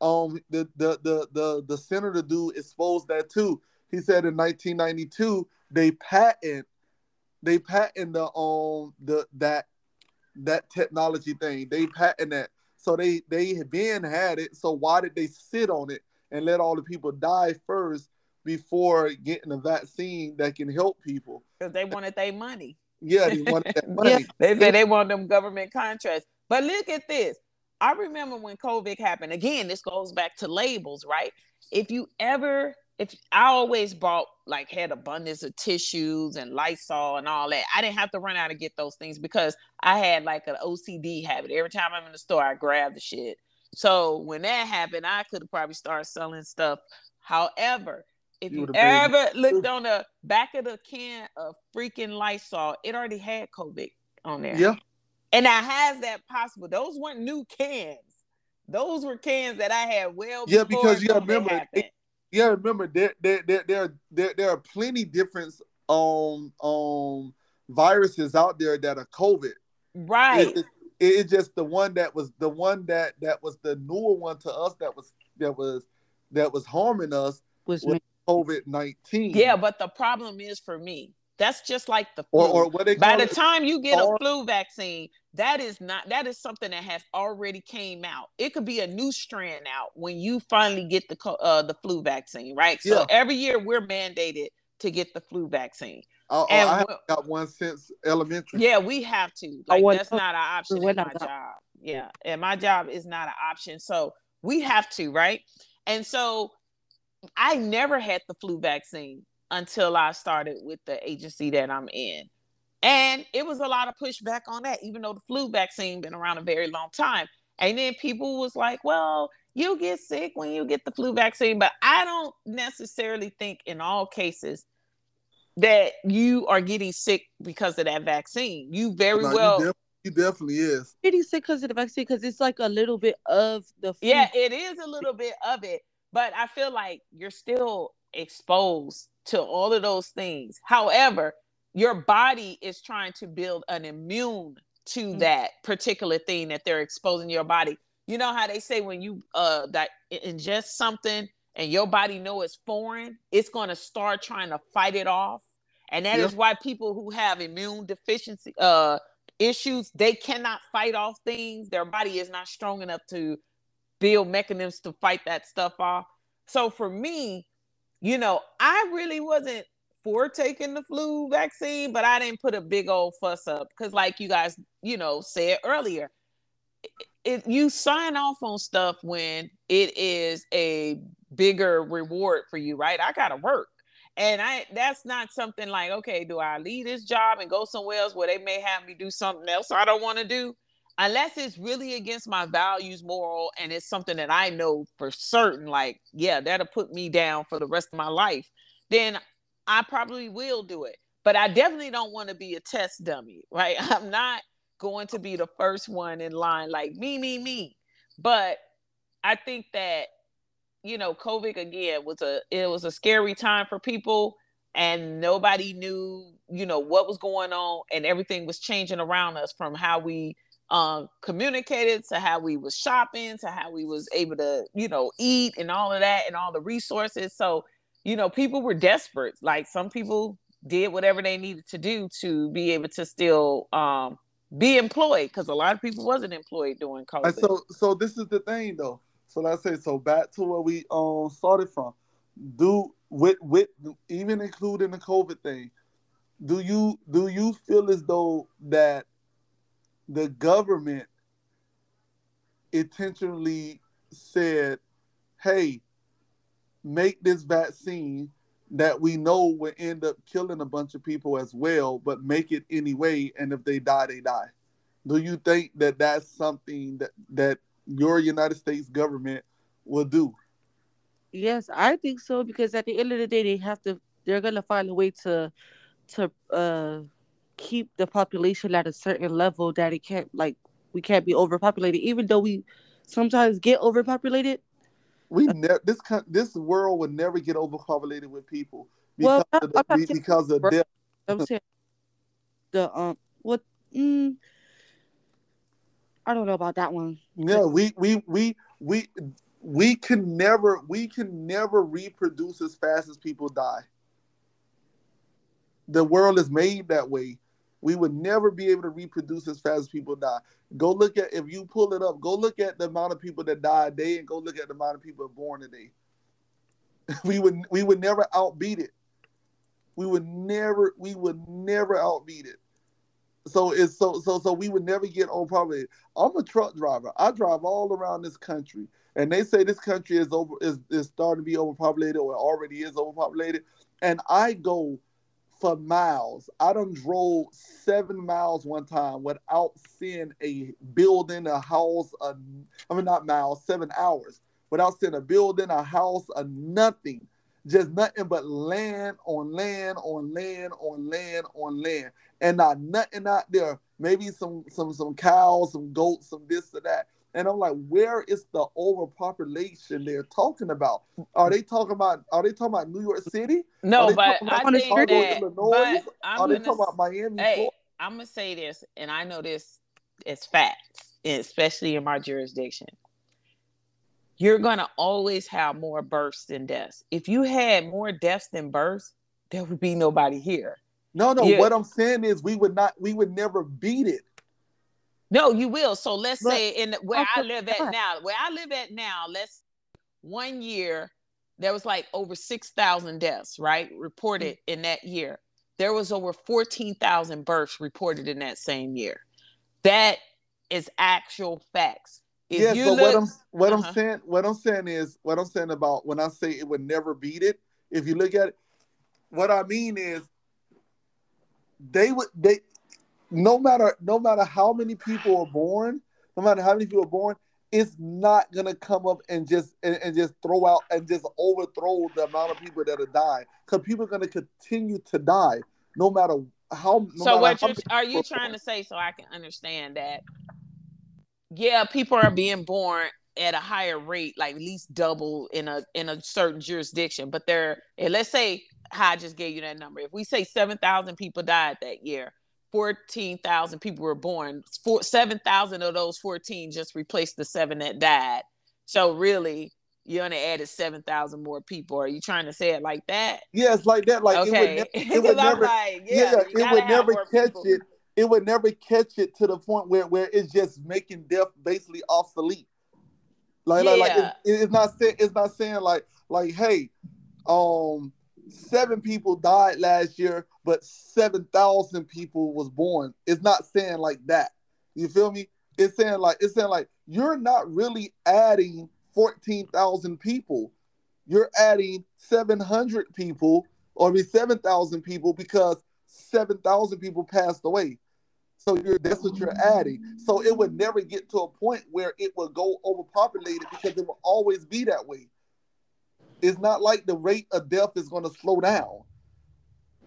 Um the the the the, the senator dude exposed that too. He said in 1992 they patent they patent the um the that that technology thing. They patent that. So they they been had it. So why did they sit on it and let all the people die first before getting a vaccine that can help people? Because they wanted their money. Yeah, they wanted that <laughs> money. They said they want them government contracts. But look at this. I remember when COVID happened. Again, this goes back to labels, right? If you ever, if I always bought like had abundance of tissues and Lysol and all that, I didn't have to run out and get those things because I had like an OCD habit. Every time I'm in the store, I grab the shit. So when that happened, I could have probably started selling stuff. However, if You you would've been- ever looked <laughs> on the back of the can of freaking Lysol, it already had COVID on there. Yeah, And now has that possible? Those weren't new cans. Those were cans that I had well Yeah, before because you gotta remember, happened. yeah. Remember, there there there there there, there are plenty different um um viruses out there that are COVID. right. It, it, it's just the one that was the one that that was the newer one to us that was that was that was harming us Was was me. COVID nineteen. Yeah, but the problem is for me, that's just like the flu. or or what they By the it, time you get a flu vaccine, that is not that is something that has already came out. It could be a new strand out when you finally get the uh, the flu vaccine, right? So Yeah. every year we're mandated to get the flu vaccine. I, and I wh- haven't got one since elementary. Yeah, we have to. I Like want- that's not an option when in my job. Yeah, and my job is not an option, so we have to, right? And so I never had the flu vaccine until I started with the agency that I'm in. And it was a lot of pushback on that, even though the flu vaccine been around a very long time. And then people was like, well, you'll get sick when you get the flu vaccine. But I don't necessarily think in all cases that you are getting sick because of that vaccine. You very No, well he, def- he definitely is. Pretty sick because of the vaccine because it's like a little bit of the flu. Yeah, it is a little bit of it, but I feel like you're still exposed to all of those things. However, your body is trying to build an immune to Mm. that particular thing that they're exposing your body. You know how they say when you uh that ingest something and your body know it's foreign, it's going to start trying to fight it off. And that is why people who have immune deficiency uh issues, they cannot fight off things. Their body is not strong enough to build mechanisms to fight that stuff off. So for me, you know, I really wasn't for taking the flu vaccine, but I didn't put a big old fuss up because, like you guys, you know, said earlier, it you sign off on stuff when it is a bigger reward for you, right? I gotta work. And I that's not something like, okay, do I leave this job and go somewhere else where they may have me do something else I don't want to do? Unless it's really against my values, moral, and it's something that I know for certain, like, yeah, that'll put me down for the rest of my life, then I probably will do it. But I definitely don't want to be a test dummy, <laughs> right? I'm not going to be the first one in line, like me, me, me. But I think that you know, COVID again was a it was a scary time for people and nobody knew, you know, what was going on and everything was changing around us from how we um communicated to how we was shopping to how we was able to, you know, eat and all of that and all the resources. So, you know, people were desperate. Like some people did whatever they needed to do to be able to still um be employed because a lot of people wasn't employed during COVID. And so so this is the thing though. So let's say so back to where we um started from. Do with with even including the COVID thing, do you do you feel as though that the government intentionally said, hey, make this vaccine that we know will end up killing a bunch of people as well, but make it anyway, and if they die, they die. Do you think that that's something that that your United States government will do? Yes, I think so because at the end of the day, they have to. They're gonna find a way to, to uh, keep the population at a certain level that it can't like we can't be overpopulated. Even though we sometimes get overpopulated. We ne- this this world will never get overpopulated with people because Well, of I'm the, saying- because of death. I'm saying the um what mm, I don't know about that one. Yeah, we we we we we can never we can never reproduce as fast as people die. The world is made that way. We would never be able to reproduce as fast as people die. Go look at if you pull it up. Go look at the amount of people that die a day, and go look at the amount of people born a day. <laughs> We would we would never outbeat it. We would never we would never outbeat it. So it's so so so we would never get on probably. I'm a truck driver. I drive all around this country, and they say this country is over is, is starting to be overpopulated or already is overpopulated. And I go for miles. I done drove seven miles one time without seeing a building, a house, a I mean not miles, seven hours without seeing a building, a house, a nothing. Just nothing but land on land on land on land on land. And not nothing out there. Maybe some some some cows, some goats, some this or that. And I'm like, where is the overpopulation they're talking about? Are they talking about are they talking about New York City? no, but I think Chicago, that, Illinois? But I'm Are they gonna talking about Miami? hey, I'm gonna say this, and I know this is facts, especially in my jurisdiction. you're gonna always have more births than deaths. If you had more deaths than births, there would be nobody here. No, no. Yeah. What I'm saying is, we would not. We would never beat it. No, you will. So let's But- say in where I live at now, where I live at now, let's one year there was like over 6,000 deaths, right? Reported Mm. in that year. There was over 14,000 births reported in that same year. That is actual facts. If yes, you but look, what I'm what Uh-huh. I'm saying what I'm saying is what I'm saying about when I say it would never beat it. If you look at it, what I mean is they would they no matter no matter how many people are born, no matter how many people are born, it's not gonna come up and just and, and just throw out and just overthrow the amount of people that are dying because people are gonna continue to die no matter how. No so matter what you people- trying to say so I can understand that? Yeah, people are being born at a higher rate, like at least double in a in a certain jurisdiction. But they're and let's say I just gave you that number. If we say seven thousand people died that year, fourteen thousand people were born. Four, seven thousand of those fourteen just replaced the seven that died. So really, you only added seven thousand more people. Are you trying to say it like that? Yeah, it's like that. Like okay, it would, ne- <laughs> it would never. like, yeah, yeah, it would never catch people. it. It would never catch it to the point where where it's just making death basically obsolete. Like like, like Yeah. it, it's not saying it's not saying like like hey, um, seven people died last year, but seven thousand people was born. It's not saying like that. You feel me? It's saying like it's saying like you're not really adding fourteen thousand people. You're adding seven hundred people, or mean seven thousand people because seven thousand people passed away. So you're that's what you're adding. So it would never get to a point where it would go overpopulated because it will always be that way. It's not like the rate of death is going to slow down.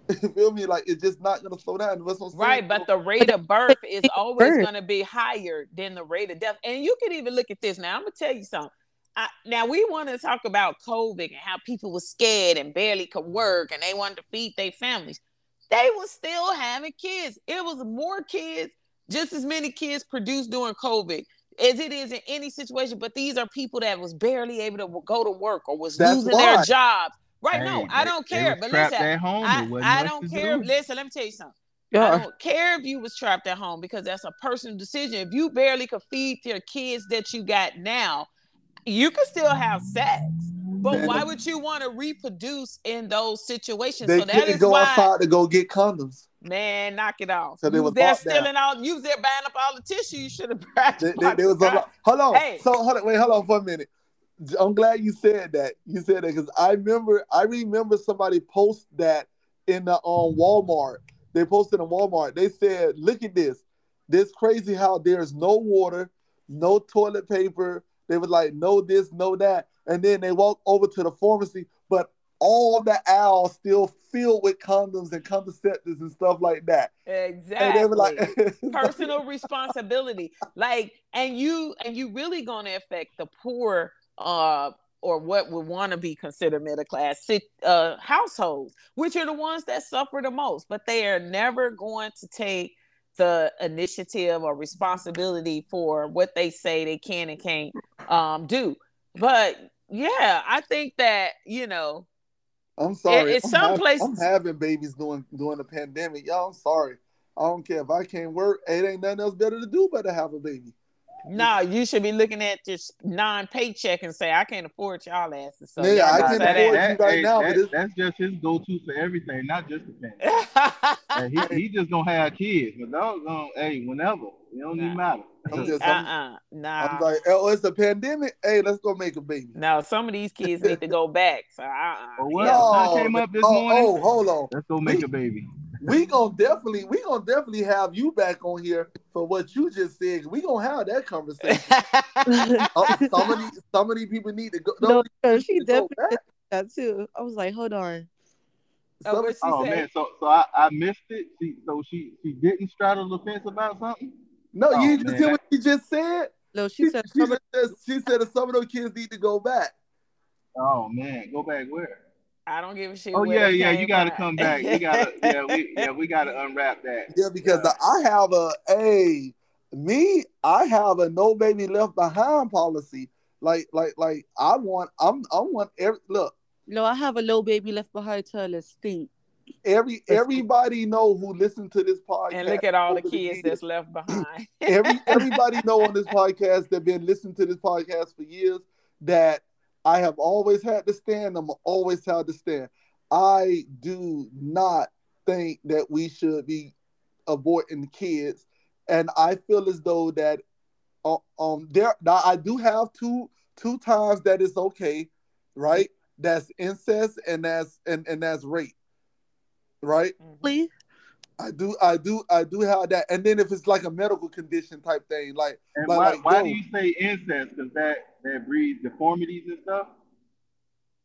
<laughs> you feel me? Like it's just not going to slow down. That's what I'm. Right, but the rate of birth is <laughs> always going to be higher than the rate of death. And you can even look at this. Now, I'm going to tell you something. I, now, we want to talk about COVID and how people were scared and barely could work and they wanted to feed their families. They were still having kids. It was more kids, just as many kids produced during COVID as it is in any situation. But these are people that was barely able to go to work or was That's losing why. their jobs. Right? Hey, no, I don't care. But trapped listen, at home. I, I don't care. do. Listen, let me tell you something. I don't care if you was trapped at home because that's a personal decision. If you barely could feed your kids that you got now, you could still have sex. But Man, why would you want to reproduce in those situations? They so that is go why, outside to go get condoms. man, knock it off. So they was there down. stealing all. You was there buying up all the tissue. You should have. <laughs> They, they, they was on. Hold on. Hey. So hold on. Wait. Hold on for a minute. I'm glad you said that. You said that because I remember. I remember somebody post that in the um Walmart. They posted in Walmart. They said, "Look at this. This crazy how there's no water, no toilet paper. They was like, know this, know that, and then they walk over to the pharmacy, but all the aisles still filled with condoms and contraceptives and stuff like that. exactly. And they were <laughs> like, personal responsibility like and you and you really going to affect the poor uh or what would want to be considered middle class uh households which are the ones that suffer the most but they are never going to take the initiative or responsibility for what they say they can and can't um do but yeah i think that you know I'm sorry. it's some places- I'm having babies during during the pandemic. Y'all, I'm sorry. I don't care if I can't work. It ain't nothing else better to do but to have a baby. No, you should be looking at this non-paycheck and say, "I can't afford y'all asses." So Yeah, y'all I can't afford that. you right hey, now, that- it's- that's just his go-to for everything, not just the pandemic. <laughs> Hey, he, he just gonna have kids, but dog gonna hey whenever it don't even matter. I'm just, I'm, uh-uh, nah. I'm like, oh, it's a pandemic. Hey, let's go make a baby. no, some of these kids need to go back. So, uh-uh. But what? Yeah. I came up this oh, morning. oh, hold on. Let's go make a baby. We gonna definitely, we gonna definitely have you back on here for what you just said. We gonna have that conversation. <laughs> Oh, some of these, some of these people need to go. no, don't no, she to definitely back. did that too. I was like, hold on. Oh, Some- what she Oh man, so so I, I missed it. She, so she she didn't straddle the fence about something. no, Oh, you just man, hear what she just said. No, She, she said she, some of- said, she said some of those kids need to go back. Oh man, go back where? I don't give a shit. Oh yeah, yeah. You gotta from. come back. You gotta <laughs> yeah we yeah we gotta unwrap that. Yeah, because Yeah. I have a a me, I have a no baby left behind policy. Like, like, like, I want, I'm, I want every look. No, I have a little baby left behind to stink. Every everybody know who listen to this podcast. And look at all the kids years. that's left behind. Every <laughs> everybody know on this podcast that been listening to this podcast for years that I have always had to stand. I'm always had to stand. I do not think that we should be aborting kids, and I feel as though that uh, um there now I do have two two times that it's okay, right? That's incest and that's and and that's rape, right? Please. I do, I do, I do have that. And then if it's like a medical condition type thing, like, And like, why, like, why yo, do you say incest? Because that that breeds deformities and stuff.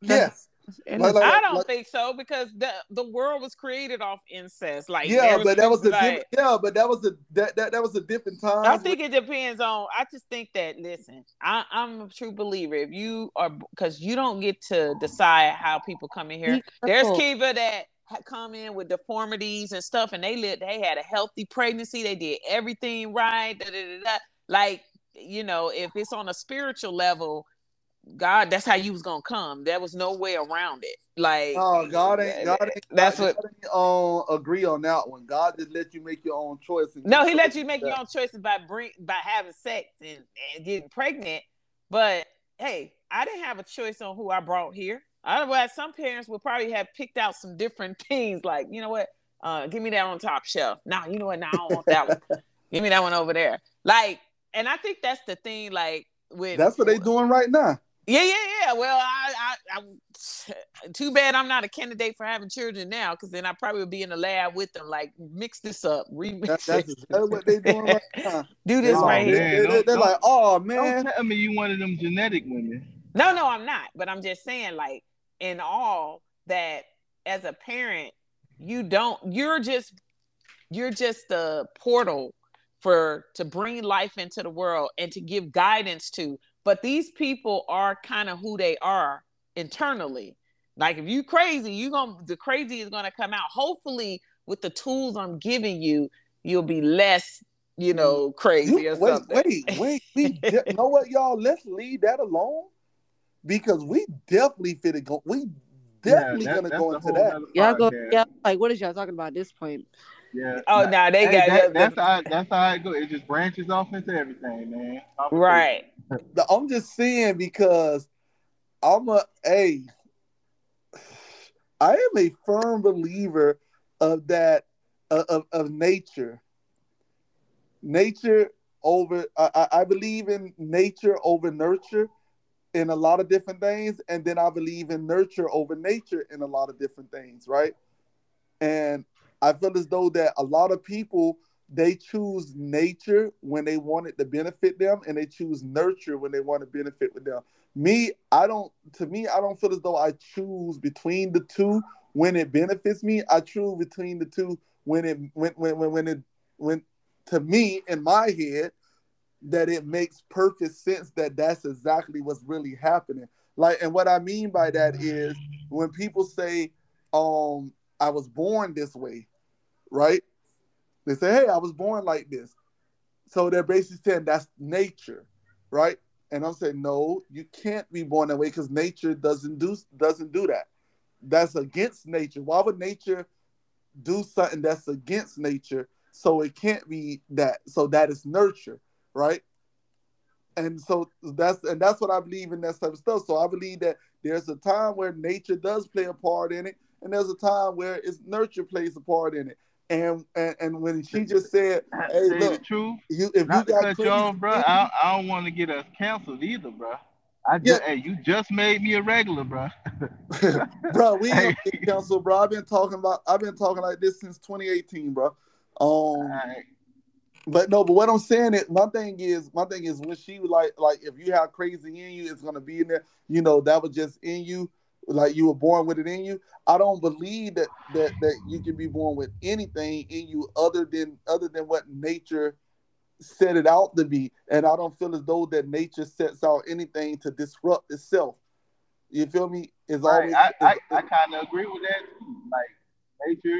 yes, Like- like- I don't like- think so because the the world was created off incest. Like yeah, but that was a people, like- yeah, but that was a that that, that was a different time. I think it depends on. I just think that listen, I, I'm a true believer. If you are, because you don't get to decide how people come in here. There's careful. people that ha- come in with deformities and stuff, and they lived. They had a healthy pregnancy. They did everything right. Da, da, da. Like you know, if it's on a spiritual level, God, that's how you was gonna come. There was no way around it. Like Oh, God ain't, God ain't. That's God, what- God um, agree on that one. God just let you make your own choice. and No, he let you make that. your own choices by bring by having sex and, and getting pregnant. But hey, I didn't have a choice on who I brought here. Otherwise, some parents would probably have picked out some different <laughs> things. Like, you know what? Uh, give me that on top shelf. Nah, you know what? Nah, I don't want that one. <laughs> Give me that one over there. Like, and I think that's the thing. Like with That's what they're doing right now. Yeah, yeah, yeah. Well, I, I, I, <sighs> too bad I'm not a candidate for having children now, because then I probably would be in the lab with them. Like, mix this up, <laughs> remix That, that's exactly what they doing right now. Do this Oh, right They, here. man. they, don't- they're like, oh man. Don't man, tell me you one of them genetic women. No, no, I'm not. But I'm just saying, like, in all that as a parent, you don't, you're just, you're just the portal for to bring life into the world and to give guidance to. But these people are kind of who they are internally. Like if you crazy, you gonna the crazy is gonna come out. Hopefully, with the tools I'm giving you, you'll be less, you know, crazy You- or wait, something. wait, wait. We de- you know what, y'all? Let's leave that alone because we definitely fit it. Go- we definitely that- gonna go into that. nother Y'all go, yeah. Like, what is y'all talking about at this point? Yeah. Oh no, they Hey, got that- that's how that's how it goes. It just branches off into everything, man. right. The- I'm just saying because I'm a a. I am a firm believer of that of, of, of nature. Nature over I, I I believe in nature over nurture in a lot of different things, and then I believe in nurture over nature in a lot of different things, right? And I feel as though that a lot of people they choose nature when they want it to benefit them, and they choose nurture when they want to benefit with them. Me, I don't. To me, I don't feel as though I choose between the two when it benefits me. I choose between the two when it when when when, when it when to me in my head that it makes perfect sense that that's exactly what's really happening. Like, and what I mean by that is when people say, um, I was born this way, right? They say, hey, I was born like this. So they're basically saying that's nature, right? And I'm saying, no, you can't be born that way because nature doesn't do doesn't do that. That's against nature. Why would nature do something that's against nature? So it can't be that. So that is nurture, right? And so that's and that's what I believe in that type of stuff. So I believe that there's a time where nature does play a part in it, and there's a time where it's nurture plays a part in it. And and, and when she just said, "Hey, the look, you if not you got crazy off, bro. I, I don't want to get us canceled either, bro. I just, Yeah. hey, you just made me a regular, bro. <laughs> bro, we Hey. <laughs> canceled, bro. I've been talking about I've been talking like this since 2018, bro. Um. But no, but what I'm saying is my thing is my thing is when she was like like if you have crazy in you, it's gonna be in there. You know that was just in you, like you were born with it in you. I don't believe that that that you can be born with anything in you other than other than what nature set it out to be. And I don't feel as though that nature sets out anything to disrupt itself. You feel me? It's Right. always I, I, I kind of agree with that too. Like nature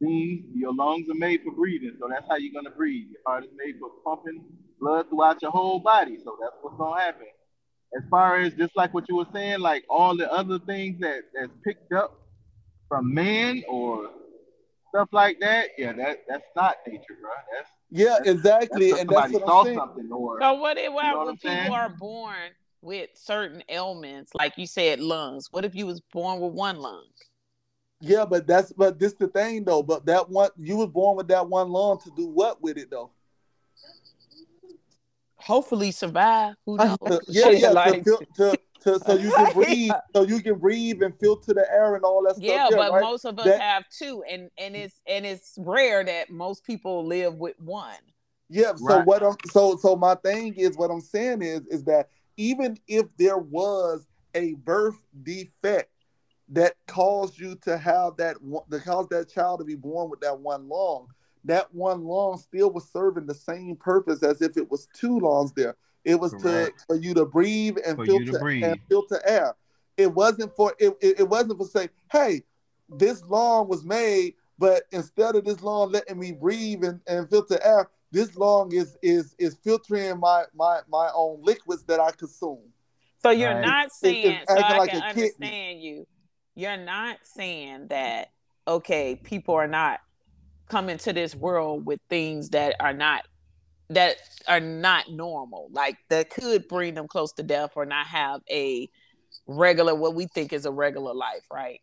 means your lungs are made for breathing, so that's how you're gonna breathe. Your heart is made for pumping blood throughout your whole body, so that's what's gonna happen. as far as just like what you were saying, like all the other things that that's picked up from man or stuff like that, yeah, that that's not nature, bro. That's Yeah, exactly, that's and that's somebody what saw I'm saying. something or So what if know what when I'm people saying? are born with certain ailments, like you said, lungs? What if you was born with one lung? Yeah, but that's but this the thing though. But that one you was born with that one lung to do what with it though? Hopefully survive. Who Uh, knows? <laughs> To- yeah, yeah, like- to, to, to so you can <laughs> breathe, so you can breathe and filter the air and all that stuff. yeah, but right? most of us That- have two, and and it's and it's rare that most people live with one. Yeah. So Right. what I'm so so my thing is what I'm saying is is that even if there was a birth defect that caused you to have that one- that caused that child to be born with that one lung, that one lung still was serving the same purpose as if it was two lungs there. It was to for you to breathe and For filter breathe. and filter air. It wasn't for it, it, it wasn't for say, hey, this lung was made, but instead of this lung letting me breathe and, and filter air, this lung is is is filtering my my my own liquids that I consume. So you're Right. not It's- saying, it's so acting I like can a kidney. understand you. You're not saying that okay, people are not coming to this world with things that are not that are not normal, like that could bring them close to death or not have a regular what we think is a regular life, right?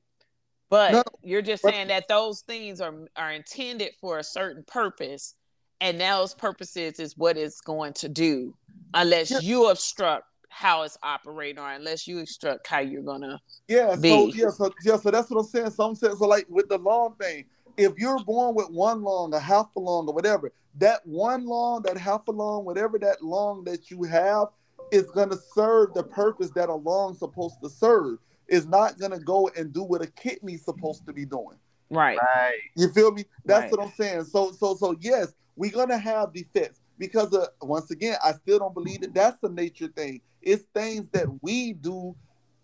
But No, you're just but- saying that those things are are intended for a certain purpose, and those purposes is what it's going to do, unless you obstruct how it's operating, or unless you instruct how you're gonna. Yeah, so be. yeah, so yeah, so that's what I'm saying. So I'm saying, so like with the long thing, if you're born with one long a half a long or whatever, that one long that half a long whatever that long that you have, is gonna serve the purpose that a lung's supposed to serve. is not gonna go and do what a kidney's supposed to be doing. Right. right. You feel me? That's Right. what I'm saying. So, so, so yes, we're gonna have defects because uh, once again, I still don't believe that that's a nature thing. It's things that we do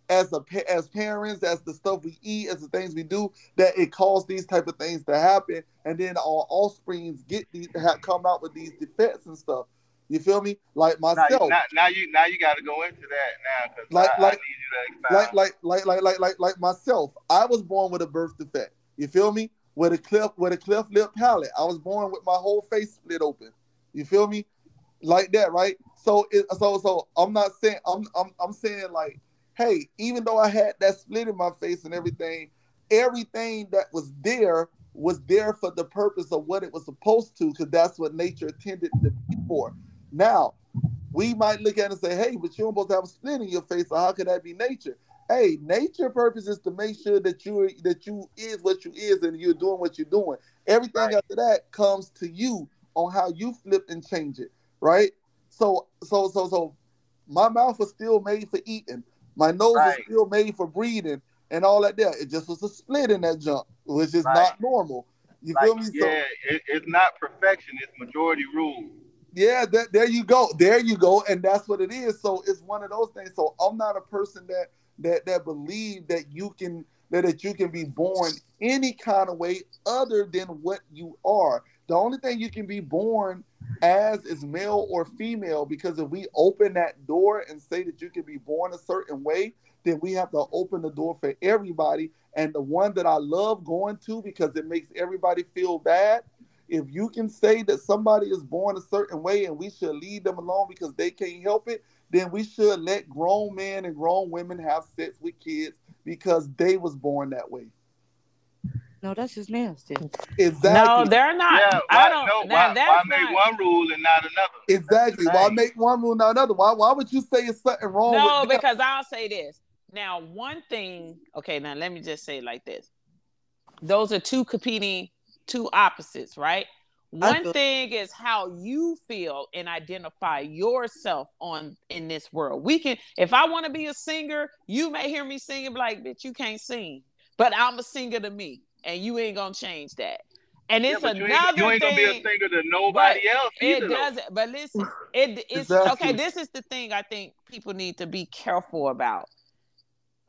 as a as parents, as the stuff we eat, as the things we do that it causes these type of things to happen, and then our offsprings get these ha- come out with these defects and stuff. You feel me? Like myself. now, now you now you got to go into that now because Like- I, like- I need you to like like like like like like like myself. I was born with a birth defect. You feel me? With a cleft with a cleft lip palate. I was born with my whole face split open. You feel me? Like that, right? So it, so so I'm not saying I'm I'm I'm saying like, hey, even though I had that split in my face and everything, everything that was there was there for the purpose of what it was supposed to, because that's what nature intended to be for. Now, we might look at it and say, hey, but you're supposed to have a split in your face, so how could that be nature? Hey, nature purpose is to make sure that you that you is what you is and you're doing what you're doing. Everything Right. after that comes to you on how you flip and change it, right? So so so so my mouth was still made for eating. My nose was still made for breathing and all that there. It just was a split in that jump, which is Right. not normal. You feel me? Like, So yeah, it, it's not perfection; it's majority rule. Yeah, that, there you go. There you go. And that's what it is. So it's one of those things. So I'm not a person that that that believe that you can that, that you can be born any kind of way other than what you are. The only thing you can be born as is male or female because if we open that door and say that you can be born a certain way, then we have to open the door for everybody. And the one that I love going to because it makes everybody feel bad if you can say that somebody is born a certain way and we should leave them alone because they can't help it, then we should let grown men and grown women have sex with kids because they was born that way. No, that's just nasty. Exactly. No, they're not. yeah, I don't. no, now, why, why that's make not. one rule and not another? exactly. That's Why make one rule not another? Why why would you say it's something wrong No, with that? because I'll say this. Now, one thing, okay, now let me just say it like this. Those are two competing, two opposites, right? One feel- thing is how you feel and identify yourself on in this world. We can, if I want to be a singer, you may hear me sing and like, bitch, you can't sing. But I'm a singer to me, and you ain't gonna change that. And Yeah, it's but you another ain't, you ain't thing. gonna be a singer to nobody else It either. though. doesn't. But listen, it it's Exactly. okay. This is the thing I think people need to be careful about.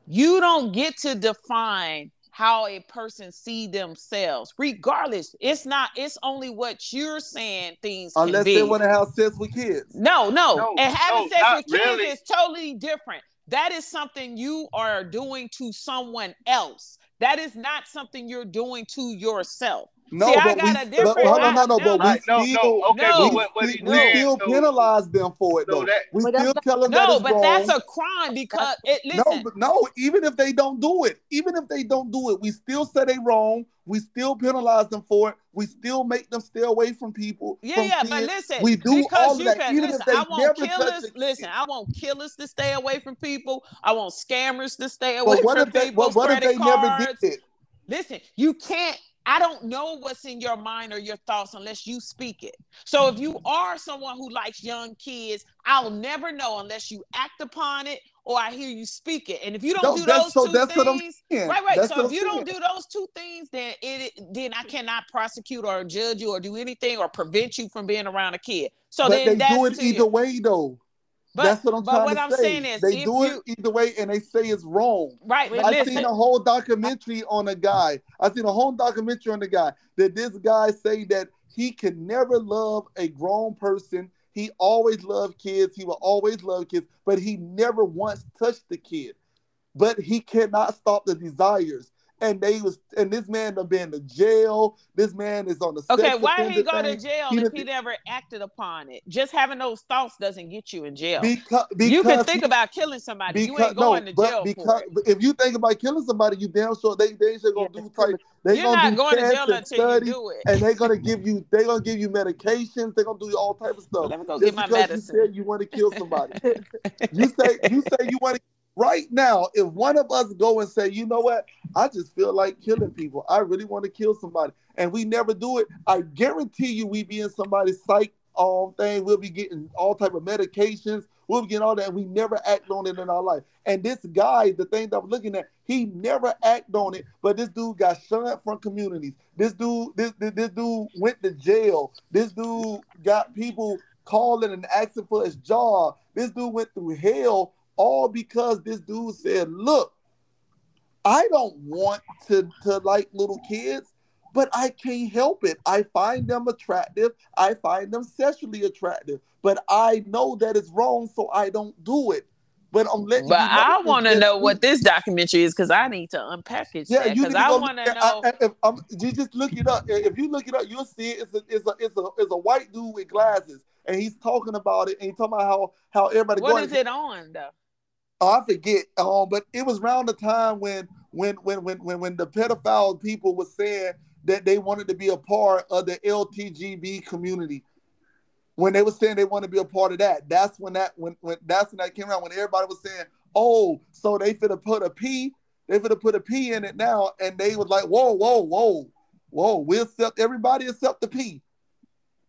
You don't get to define how a person see themselves regardless it's not it's only what you're saying things can Unless be. they want to have sex with kids. no no No, and having no, sex with kids really. is totally different that is something you are doing to someone else that is not something you're doing to yourself No, See, I but got we, a but, different- hold on, no, no, but we no, still, no, okay, No, we, what, what we, we still so- penalize them for it so though. that- we still tell them that no it's but wrong. that's a crime because it listen No, but no, even if they don't do it, even if they don't do it, we still say they wrong. We still penalize them for it. We still make them stay away from people. Yeah, from yeah, but listen, we do because all you that, can even listen. if they I want never killers. a kid. Listen, I want killers to stay away from people. I want scammers to stay away But what from if they? people's But what if credit they never cards. did it? Listen, you can't. I don't know what's in your mind or your thoughts unless you speak it. So if you mm-hmm. are someone who likes young kids, I'll never know unless you act upon it or I hear you speak it. And if you don't No, do those so two that's what I'm things, right, right. That's so if you don't do those two things, then it then I cannot prosecute or judge you or do anything or prevent you from being around a kid. So but then they that's do it either you. way, though. But, That's what I'm but trying what to I'm say. saying is, they do you it either way, and they say it's wrong. right, I listen, seen a whole documentary on a guy. I've seen a whole documentary on the guy that this guy say that he can never love a grown person. He always loved kids. He will always love kids, but he never once touched the kid. But he cannot stop the desires. And they was and this man done been to jail. This man is on the okay, sex why he offender go to jail He if done- he never acted upon it? Just having those thoughts doesn't get you in jail. Because, because you can think he- about killing somebody. you ain't going no, to but jail because for it. if you think about killing somebody, you damn sure they they just gonna Yeah, do that's type. They You're gonna not going to jail and until you do it. and they're gonna give you they're gonna give you medications. They're gonna do all type of stuff. Let me go Just get my because medicine. You said you want to kill somebody. <laughs> you say you say you want to. Right now, if one of us go and say, you know what, I just feel like killing people. I really want to kill somebody, and we never do it. I guarantee you, we be in somebody's psych um thing. We'll be getting all type of medications. We'll be getting all that, we never act on it in our life. And this guy, the thing that I'm looking at, he never act on it. But this dude got shunned from communities. This dude, this this, this dude went to jail. This dude got people calling and asking for his job. This dude went through hell all because this dude said, "Look, I don't want to to like little kids, but I can't help it. I find them attractive. I find them sexually attractive, but I know that it's wrong, so I don't do it." But I'm letting But you know I want to know what this documentary is because I need to unpackage Yeah, that you because need I want to know. I, I, if, um, you just look it up. If you look it up, you'll see it. it's a it's a it's a it's a white dude with glasses, and he's talking about it, and he's talking about how how everybody. what going. is it on though? I forget. Um, but it was around the time when when when when when when the pedophile people were saying that they wanted to be a part of the LTGB community. When they were saying they want to be a part of that, that's when that when when that's when that came around. When everybody was saying, "Oh, so they finna put a P, they finna put a P in it now," and they was like, "Whoa, whoa, whoa, whoa, we'll accept everybody except the P.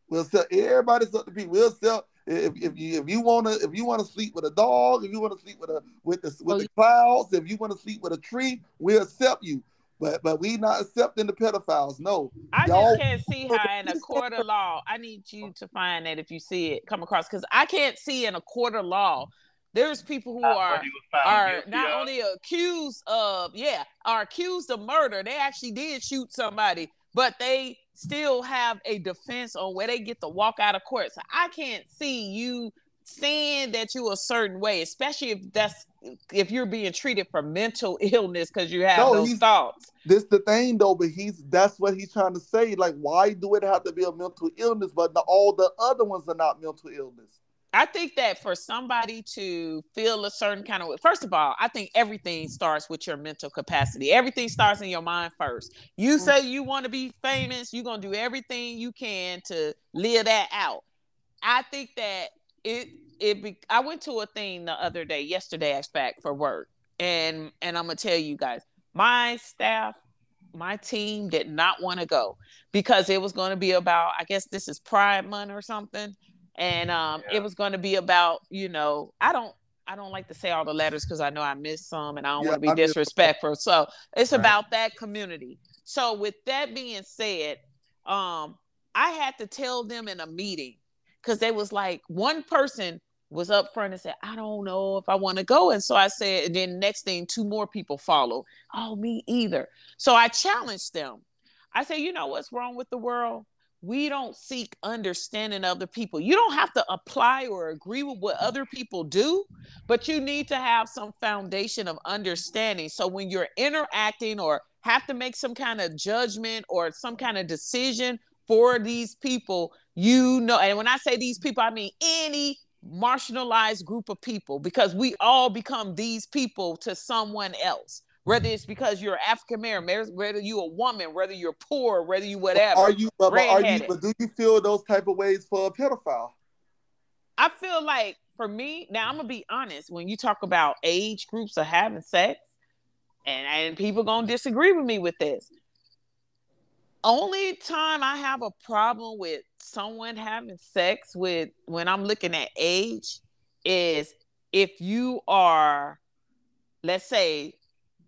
We'll accept everybody except the P. We'll accept if, if you if you wanna if you wanna sleep with a dog, if you wanna sleep with a with the with Oh, the clouds, if you wanna sleep with a tree, we'll accept you. But but we not accepting the pedophiles. No. I Y'all- just can't see <laughs> how in a court of law. I need you to find that if you see it come across because I can't see in a court of law. There's people who Not are what he was found are guilty not of. only accused of yeah are accused of murder they actually did shoot somebody but they still have a defense on where they get to walk out of court so i can't see you saying that you a certain way especially if that's if you're being treated for mental <laughs> illness because you have No, those thoughts This the thing though, but he's that's what he's trying to say. Like, why do it have to be a mental illness, but the, all the other ones are not mental illness? I think that for somebody to feel a certain kind of way, first of all, I think everything starts with your mental capacity. Everything starts in your mind first. You mm-hmm. say you want to be famous, you're gonna do everything you can to live that out. I think that it it be, I went to a thing the other day, yesterday, I fact for work, and and I'm gonna tell you guys, my staff, my team did not want to go because it was going to be about, I guess this is Pride Month or something, and um, Yeah. it was going to be about, you know, I don't. I don't like to say all the letters because I know I missed some and I don't Yeah, want to be I miss- disrespectful. So it's Right. about that community. So with that being said, um, I had to tell them in a meeting because they was like one person was up front and said, I don't know if I want to go. And so I said, and then next thing, two more people follow. Oh, me either. So I challenged them. I said, you know what's wrong with the world? We don't seek understanding of the people. You don't have to apply or agree with what mm. other people do, but you need to have some foundation of understanding. So when you're interacting or have to make some kind of judgment or some kind of decision for these people, you know, and when I say these people, I mean any marginalized group of people because we all become these people to someone else whether it's because you're African American, whether you're a woman, whether you're poor, whether you whatever. Are you, but, are you, but do you feel those type of ways for a pedophile? I feel like for me, now I'm gonna be honest, when you talk about age groups of having sex, and, and people gonna disagree with me with this. Only time I have a problem with someone having sex with when I'm looking at age is if you are, let's say,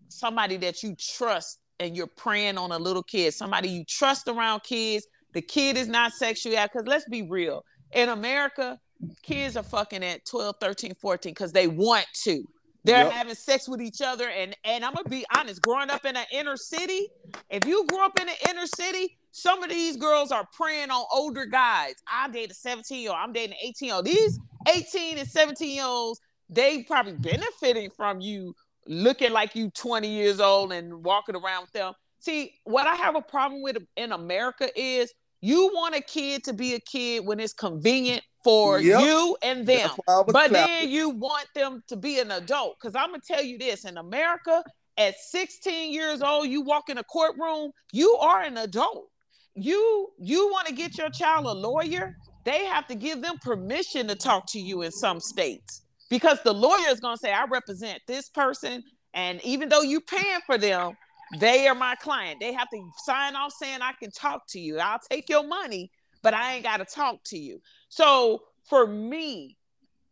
somebody that you trust and you're preying on a little kid, somebody you trust around kids. The kid is not sexually active. Because let's be real. In America, kids are fucking at 12, 13, 14 because they want to. They're yep. having sex with each other. And and I'm gonna be honest, growing up in an inner city, if you grew up in an inner city, some of these girls are preying on older guys. I dated a 17 year old, I'm dating an 18 year old. These 18 and 17 year olds, they probably benefiting from you looking like you 20 years old and walking around with them. See, what I have a problem with in America is you want a kid to be a kid when it's convenient for yep. you and them. But then you want them to be an adult. Because I'm going to tell you this in America, at 16 years old, you walk in a courtroom, you are an adult. You you want to get your child a lawyer, they have to give them permission to talk to you in some states because the lawyer is going to say, I represent this person. And even though you're paying for them, they are my client. They have to sign off saying, I can talk to you. I'll take your money, but I ain't got to talk to you. So for me,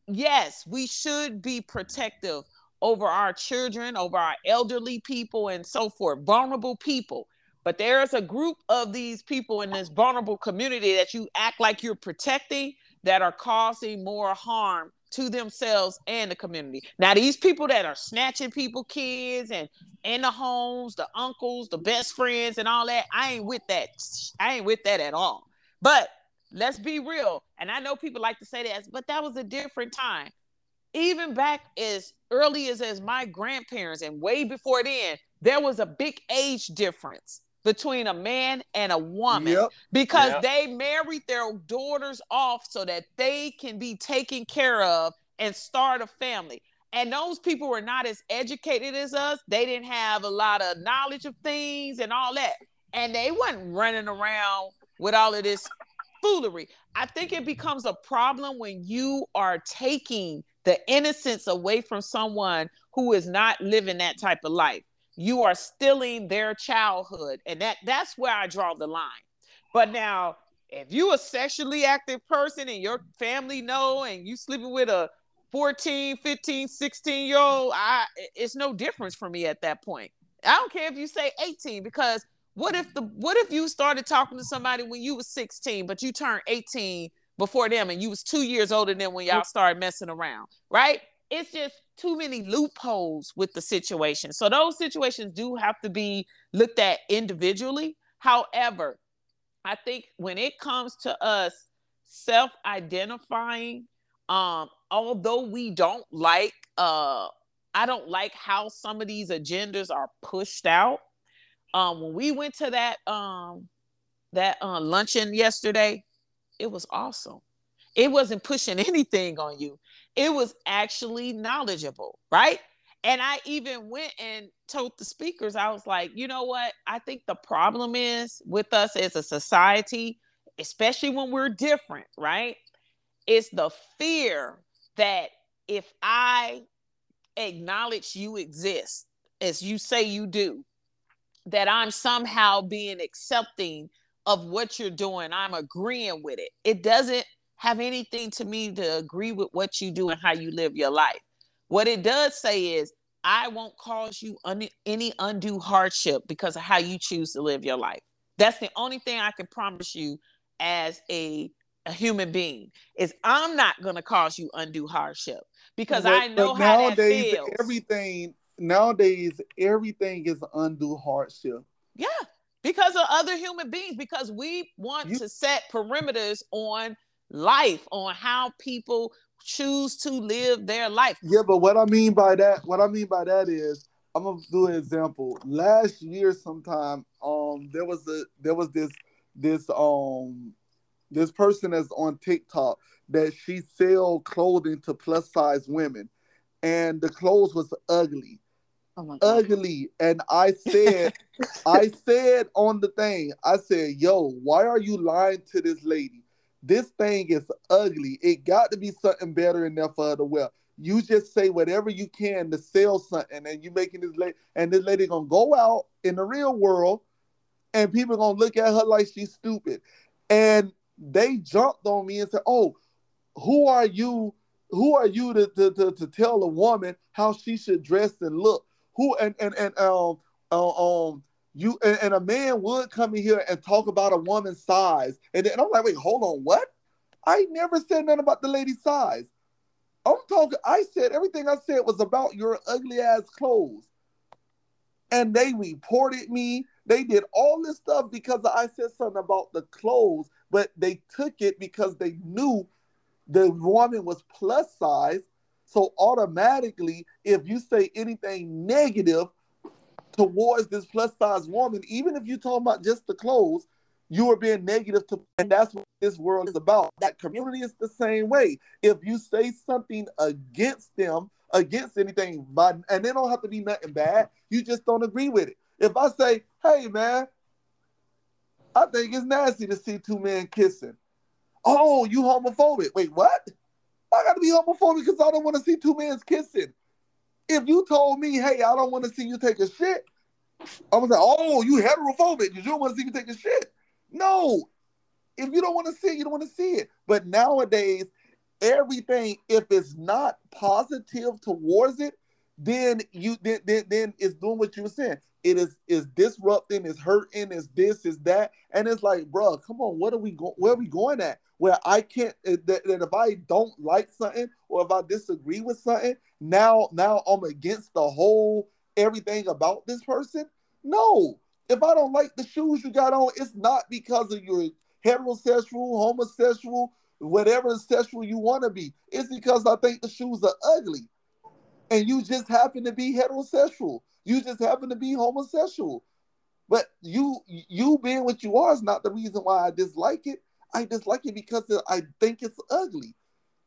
yes, we should be protective over our children, over our elderly people, and so forth, vulnerable people. But there is a group of these people in this vulnerable community that you act like you're protecting that are causing more harm to themselves and the community. Now, these people that are snatching people, kids, and in the homes, the uncles, the best friends, and all that, I ain't with that. I ain't with that at all. But let's be real. And I know people like to say that, but that was a different time. Even back as early as, as my grandparents and way before then, there was a big age difference between a man and a woman yep. because yep. they married their daughters off so that they can be taken care of and start a family. And those people were not as educated as us. They didn't have a lot of knowledge of things and all that. And they weren't running around with all of this foolery. I think it becomes a problem when you are taking the innocence away from someone who is not living that type of life you are stealing their childhood and that that's where i draw the line. But now if you a sexually active person and your family know and you sleeping with a 14 15 16 year old i it's no difference for me at that point. I don't care if you say 18 because what if the what if you started talking to somebody when you was 16 but you turned 18 before them and you was two years older than when y'all started messing around right? It's just too many loopholes with the situation. So those situations do have to be looked at individually. However, I think when it comes to us self-identifying, um, although we don't like uh I don't like how some of these agendas are pushed out. Um, when we went to that um that uh, luncheon yesterday, it was awesome. It wasn't pushing <laughs> anything on you it was actually knowledgeable, right? And I even went and told the speakers, I was like, you know what? I think the problem is with us as a society, especially when we're different, right? It's the fear that if I acknowledge you exist, as you say you do, that I'm somehow being accepting of what you're doing. I'm agreeing with it. It doesn't have anything to me to agree with what you do and how you live your life. What it does say is, I won't cause you un- any undue hardship because of how you choose to live your life. That's the only thing I can promise you as a a human being is I'm not going to cause you undue hardship because But- I know how nowadays that feels. everything nowadays everything is undue hardship. Yeah, because of other human beings, because we want You- to set perimeters on life, on how people choose to live their life. Yeah, but what I mean by that, what I mean by that is, I'm gonna do an example. Last year, sometime, um, there was a there was this this um this person that's on TikTok that she sell clothing to plus size women, and the clothes was ugly, Oh ugly. And I said, <laughs> I said on the thing, I said, "Yo, why are you lying to this lady? This thing is ugly. It got to be something better in there for her to wear. You just say whatever you can to sell something, and you making this lady, and this lady gonna go out in the real world, and people gonna look at her like she's stupid. And they jumped on me and said, "Oh, who are you? Who are you to to, to, to tell a woman how she should dress and look? Who and and and um uh, um." You and, and a man would come in here and talk about a woman's size, and then and I'm like, wait, hold on, what? I never said nothing about the lady's size. I'm talking. I said everything I said was about your ugly ass clothes, and they reported me. They did all this stuff because I said something about the clothes, but they took it because they knew the woman was plus size. So automatically, if you say anything negative towards this plus size woman, even if you're talking about just the clothes, you are being negative to, and that's what this world is about. That community is the same way. If you say something against them, against anything, but and they don't have to be nothing bad, you just don't agree with it. If I say, "Hey, man, I think it's nasty to see two men kissing," oh, you homophobic? Wait, what? I got to be homophobic because I don't want to see two men kissing. If you told me, "Hey, I don't want to see you take a shit," I was gonna "Oh, you heterophobic because you don't want to see me take a shit." No, if you don't want to see it, you don't want to see it. But nowadays, everything, if it's not positive towards it, then you then then, then it's doing what you were saying. It is is disrupting, it's hurting, it's this, is that, and it's like, bro, come on, what are we going? Where are we going at? Where I can't eh, that, that if I don't like something or if I disagree with something, now now I'm against the whole everything about this person. No, if I don't like the shoes you got on, it's not because of your heterosexual, homosexual, whatever sexual you want to be. It's because I think the shoes are ugly. And you just happen to be heterosexual. You just happen to be homosexual. But you you being what you are is not the reason why I dislike it. I dislike it because I think it's ugly.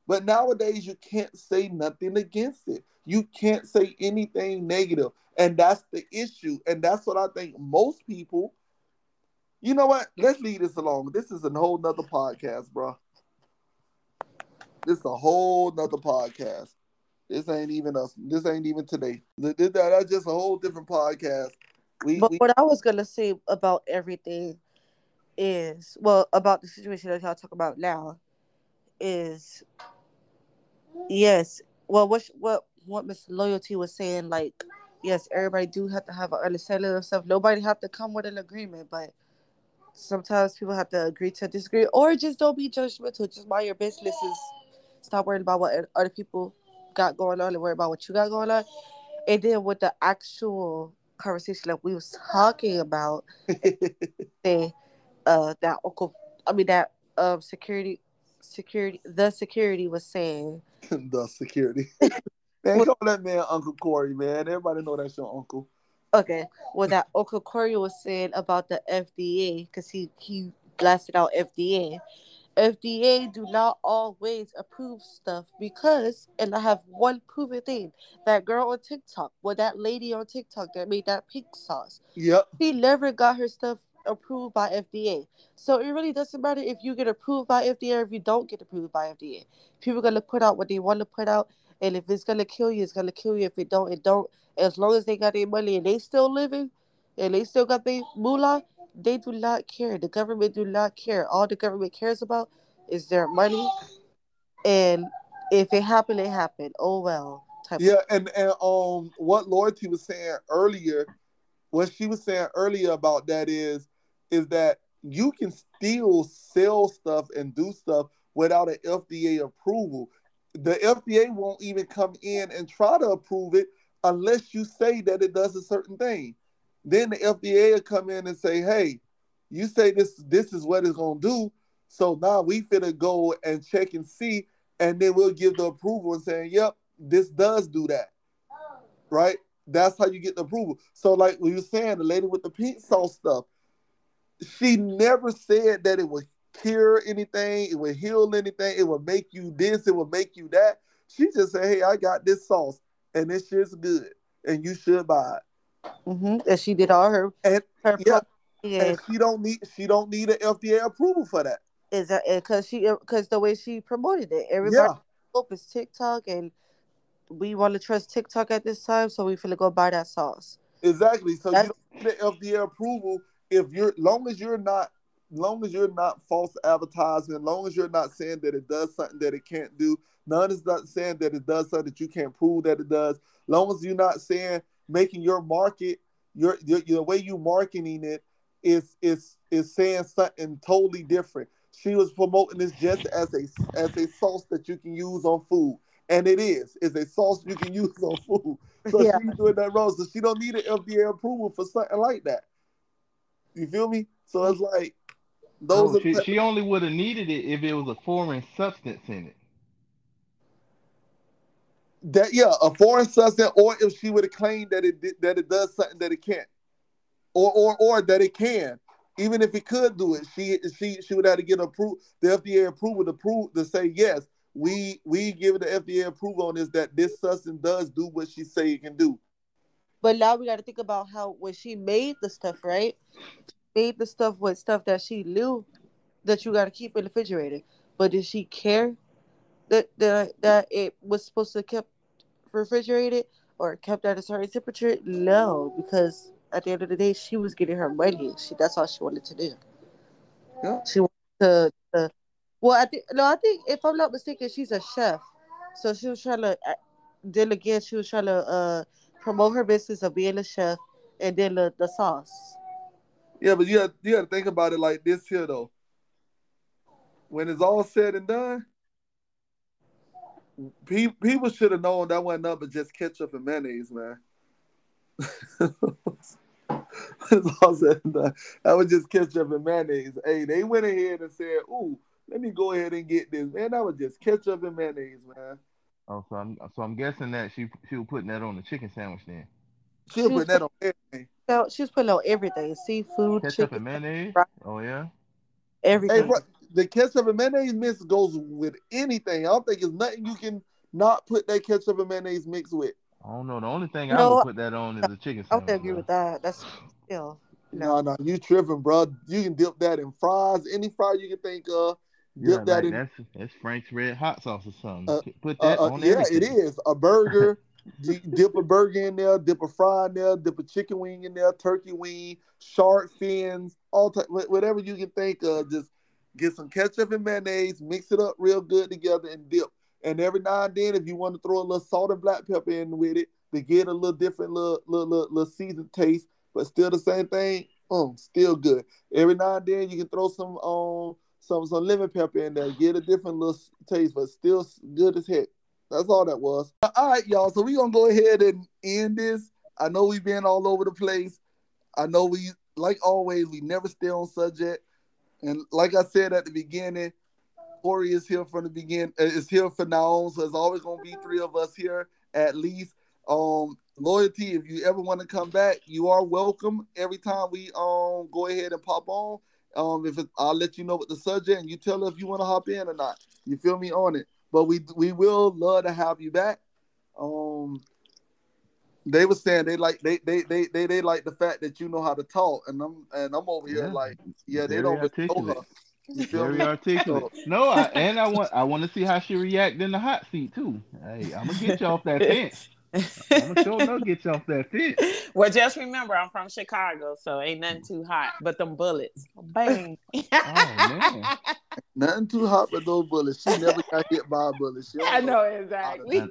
But nowadays you can't say nothing against it. You can't say anything negative. And that's the issue. And that's what I think most people. You know what? Let's leave this alone. This is a whole nother podcast, bro. This is a whole nother podcast. This ain't even us. This ain't even today. Th- th- That's just a whole different podcast. We, But we what I was gonna say about everything is well about the situation that y'all talk about now is yes. Well, what what what Miss Loyalty was saying, like yes, everybody do have to have an understanding of stuff. Nobody have to come with an agreement, but sometimes people have to agree to disagree, or just don't be judgmental. Just mind your business. Is stop worrying about what other people got going on and worry about what you got going on. And then with the actual conversation that we was talking about, <laughs> say uh that uncle I mean that um security security the security was saying <laughs> the security. <laughs> man, call that man Uncle Cory, man. Everybody know that's your uncle. okay well that uncle Cory was saying about the FDA because he he blasted out FDA FDA do not always approve stuff because and I have one proven thing that girl on TikTok well that lady on TikTok that made that pink sauce Yep. she never got her stuff approved by FDA. So it really doesn't matter if you get approved by FDA or if you don't get approved by FDA. People are gonna put out what they want to put out, and if it's gonna kill you, it's gonna kill you. If it don't, it don't. As long as they got their money and they still living, and they still got their moolah, they do not care. The government do not care. All the government cares about is their money, and if it happened, it happened. Oh well. Yeah, and and um, what Loyalty was saying earlier, what she was saying earlier about that is, is that you can still sell stuff and do stuff without an FDA approval. The FDA won't even come in and try to approve it unless you say that it does a certain thing. Then the FDA will come in and say, "Hey, you say this this is what it's gonna do, so now we finna go and check and see, and then we'll give the approval and saying, "Yep, this does do that." Right? That's how you get the approval. So, like we were saying, the lady with the pink sauce stuff, she never said that it would cure anything, it would heal anything, it would make you this, it would make you that. She just said, "Hey, I got this sauce, and this shit's good, and you should buy it." hmm And she did all her And her yeah, yeah. and she don't need she don't need an FDA approval for that. is that because she because the way she promoted it, everybody Yeah, hope is TikTok, and we want to trust TikTok at this time, so we finna go buy that sauce. exactly. So That's- you don't need an FDA approval if you're long as you're not long as you're not false advertising, long as you're not saying that it does something that it can't do, none is not saying that it does something that you can't prove that it does. Long as you're not saying making your market your your, your way you marketing it is is is saying something totally different. She was promoting this just as a as a sauce that you can use on food. And it is. It's a sauce you can <laughs> use on food. So Yeah. she's doing that wrong. So she don't need an FDA approval for something like that. You feel me? So it's like those oh, No, she, she only would have needed it if it was a foreign substance in it. that yeah, a foreign substance, or if she would have claimed that it did, that it does something that it can't, or or or that it can. Even if it could do it, she she she would have to get approved the FDA approval to prove to say yes, we we give the FDA approval on this that this substance does do what she say it can do. But now we got to think about how when she made the stuff, right? Made the stuff with stuff that she knew that you got to keep in the refrigerator. But did she care that that that it was supposed to kept refrigerated or kept at a certain temperature? No, because at the end of the day, she was getting her money. She that's all she wanted to do. Yeah. She wanted to, to well, I think no, I think if I'm not mistaken, she's a chef. So she was trying to. Then again, she was trying to uh promote her business of being a chef, and then the, the sauce. Yeah, but you got you got to think about it like this here though. When it's all said and done, pe- people should have known that wasn't nothing but just ketchup and mayonnaise, man. <laughs> it's all said and done. That was just ketchup and mayonnaise. Hey, they went ahead and said, "Ooh, let me go ahead and get this." Man, that was just ketchup and mayonnaise, man. Oh, so I'm so I'm guessing that she she was putting that on the chicken sandwich then. She'll She put was that on everything. So she was putting on everything: seafood, Ketchup chicken, and mayonnaise. Right. Oh yeah. everything. Hey, bro, the ketchup and mayonnaise mix goes with anything. I don't think it's nothing you can not put that ketchup and mayonnaise mix with. I don't know. The only thing I would put that on is a chicken Sandwich, I sandwich. would agree bro. with that. That's still No, no, you tripping, bro. You can dip that in fries, any fry you can think of. Yeah, Dip that like in. that's that's Frank's red hot sauce or something. Uh, Put Uh, that uh, on yeah, everything. it is a burger. <laughs> Dip a burger in there, dip a fry in there, dip a chicken wing in there, turkey wing, shark fins, all type, whatever you can think of. Just get some ketchup and mayonnaise, mix it up real good together, and dip. And every now and then, if you want to throw a little salt and black pepper in with it to get a little different, little little little, little seasoned taste, but still the same thing. Um, still good. Every now and then, you can throw some um some some lemon pepper in there, get a different little taste, but still good as heck. That's all that was. All right, y'all. So we're gonna go ahead and end this. I know we've been all over the place. I know we like always, we never stay on subject. And like I said at the beginning, Cory is here from the beginning, uh, is here for now. So there's always gonna be three of us here at least. Um, loyalty, if you ever want to come back, you are welcome every time we um go ahead and pop on. Um, if it, I'll let you know what the subject and you tell us if you want to hop in or not. You feel me on it? But we we will love to have you back. Um, they were saying they like they they they they, they like the fact that you know how to talk, and I'm and I'm over here Yeah. like yeah they Very don't really know articulate. her. You feel Very me? articulate. No, I, and I want I want to see how she react in the hot seat too. Hey, I'm gonna get you off that <laughs> fence. I'm gonna sure enough get you off that fence. well, just remember, I'm from Chicago, so ain't nothing too hot. But them bullets, bang. man. <laughs> Nothing too hot but those bullets. She never got hit by a bullet. She I know Know, exactly.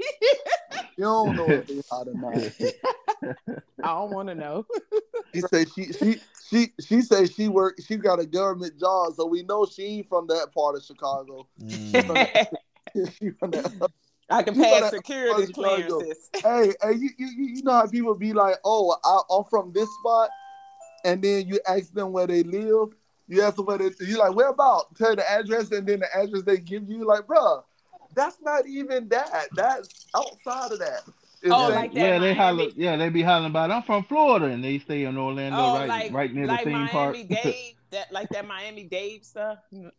she don't know if they hot or not. <laughs> I don't want to know. She said she she she she said she work she got a government job, so we know she ain't from that part of Chicago. Mm. she from that. <laughs> I can You pass gotta- security Chicago. clearances. <laughs> Hey, hey, you, you you you know how people be like, oh, I, I'm from this spot, and then you ask them where they live. You ask them where they, you like, where about? Tell the address, and then the address they give you, like, bruh, that's not even that. That's outside of that. It's Oh, that- like that yeah, they holler. Yeah, they be hollering about. I'm from Florida, and they stay in Orlando, Oh, right, like right near like the theme Miami park. <laughs> Dade, that like that Miami Dade stuff. yeah,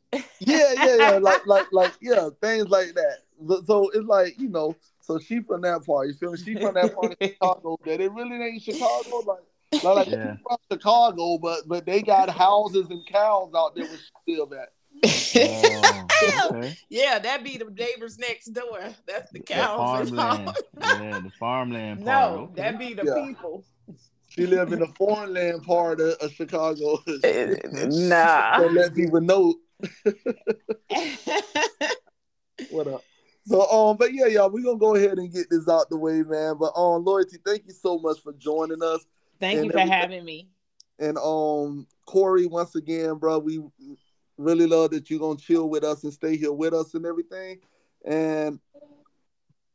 yeah, yeah, like, <laughs> like, like, yeah, things like that. So- So it's like, you know, so she from that part. You feel me? She from that part of Chicago that it really ain't Chicago. Like, like, like Yeah. she from Chicago, but but they got houses and cows out there where she live at. Oh, okay. <laughs> yeah, that be the neighbors next door. That's the The cows. and all. farmland. yeah, the farmland part. No, okay. that be the Yeah. people. She live in the foreign land part of, of Chicago. <laughs> nah. Don't let people know <laughs> what up. So um, but yeah, y'all, we're gonna go ahead and get this out the way, man. But um, loyalty, thank you so much for joining us. Thank And you for everything- having me. And um, Cory, once again, bro, we really love that you're gonna chill with us and stay here with us and everything. And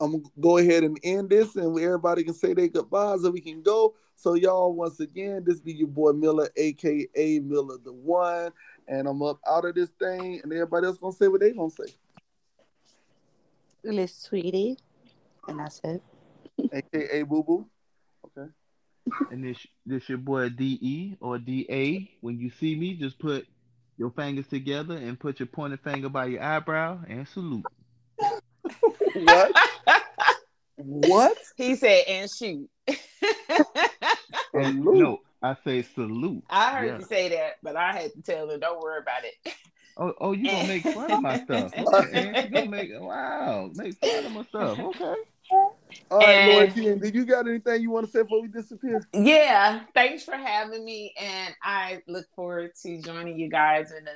I'm gonna go ahead and end this, and everybody can say their goodbyes, and we can go. So y'all, once again, this be your boy Miller, aka Miller the One, and I'm up out of this thing, and everybody else gonna say what they gonna say, Liz Tweety. And that's it. aka Boo Boo. Okay. And this this your boy DE or DA. When you see me, just put your fingers together and put your pointed finger by your eyebrow and salute. <laughs> What? what? he said, and shoot. And no, I say salute. I heard Yeah. you say that, but I had to tell her, don't worry about it. Oh, oh, you gonna make fun of my <laughs> stuff? You gonna make wow, make fun of my stuff? Okay. All right, And- Loyalty, and did you got anything you want to say before we disappear? Yeah, thanks for having me. And I look forward to joining you guys in a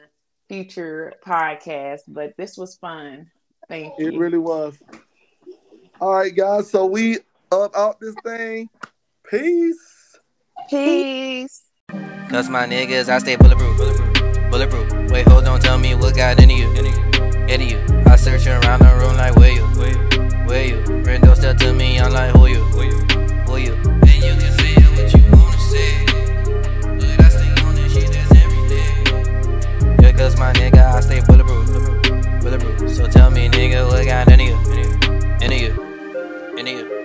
future podcast. But this was fun. Thank you. It really was. All right, guys. So we up out this thing. Peace. Peace. Cause my niggas, I stay bulletproof. Bulletproof. Bulletproof. Wait, hold on, tell me what got into you. Into you. I search around the room like where you? Where you? Friend don't step to me, I'm like who you? Who you? And you can say what you wanna say. But I stay on this shit, that's everything. Yeah, cause my nigga, I stay bulletproof. Bulletproof. So tell me, nigga, what got into you? Into you. Into you.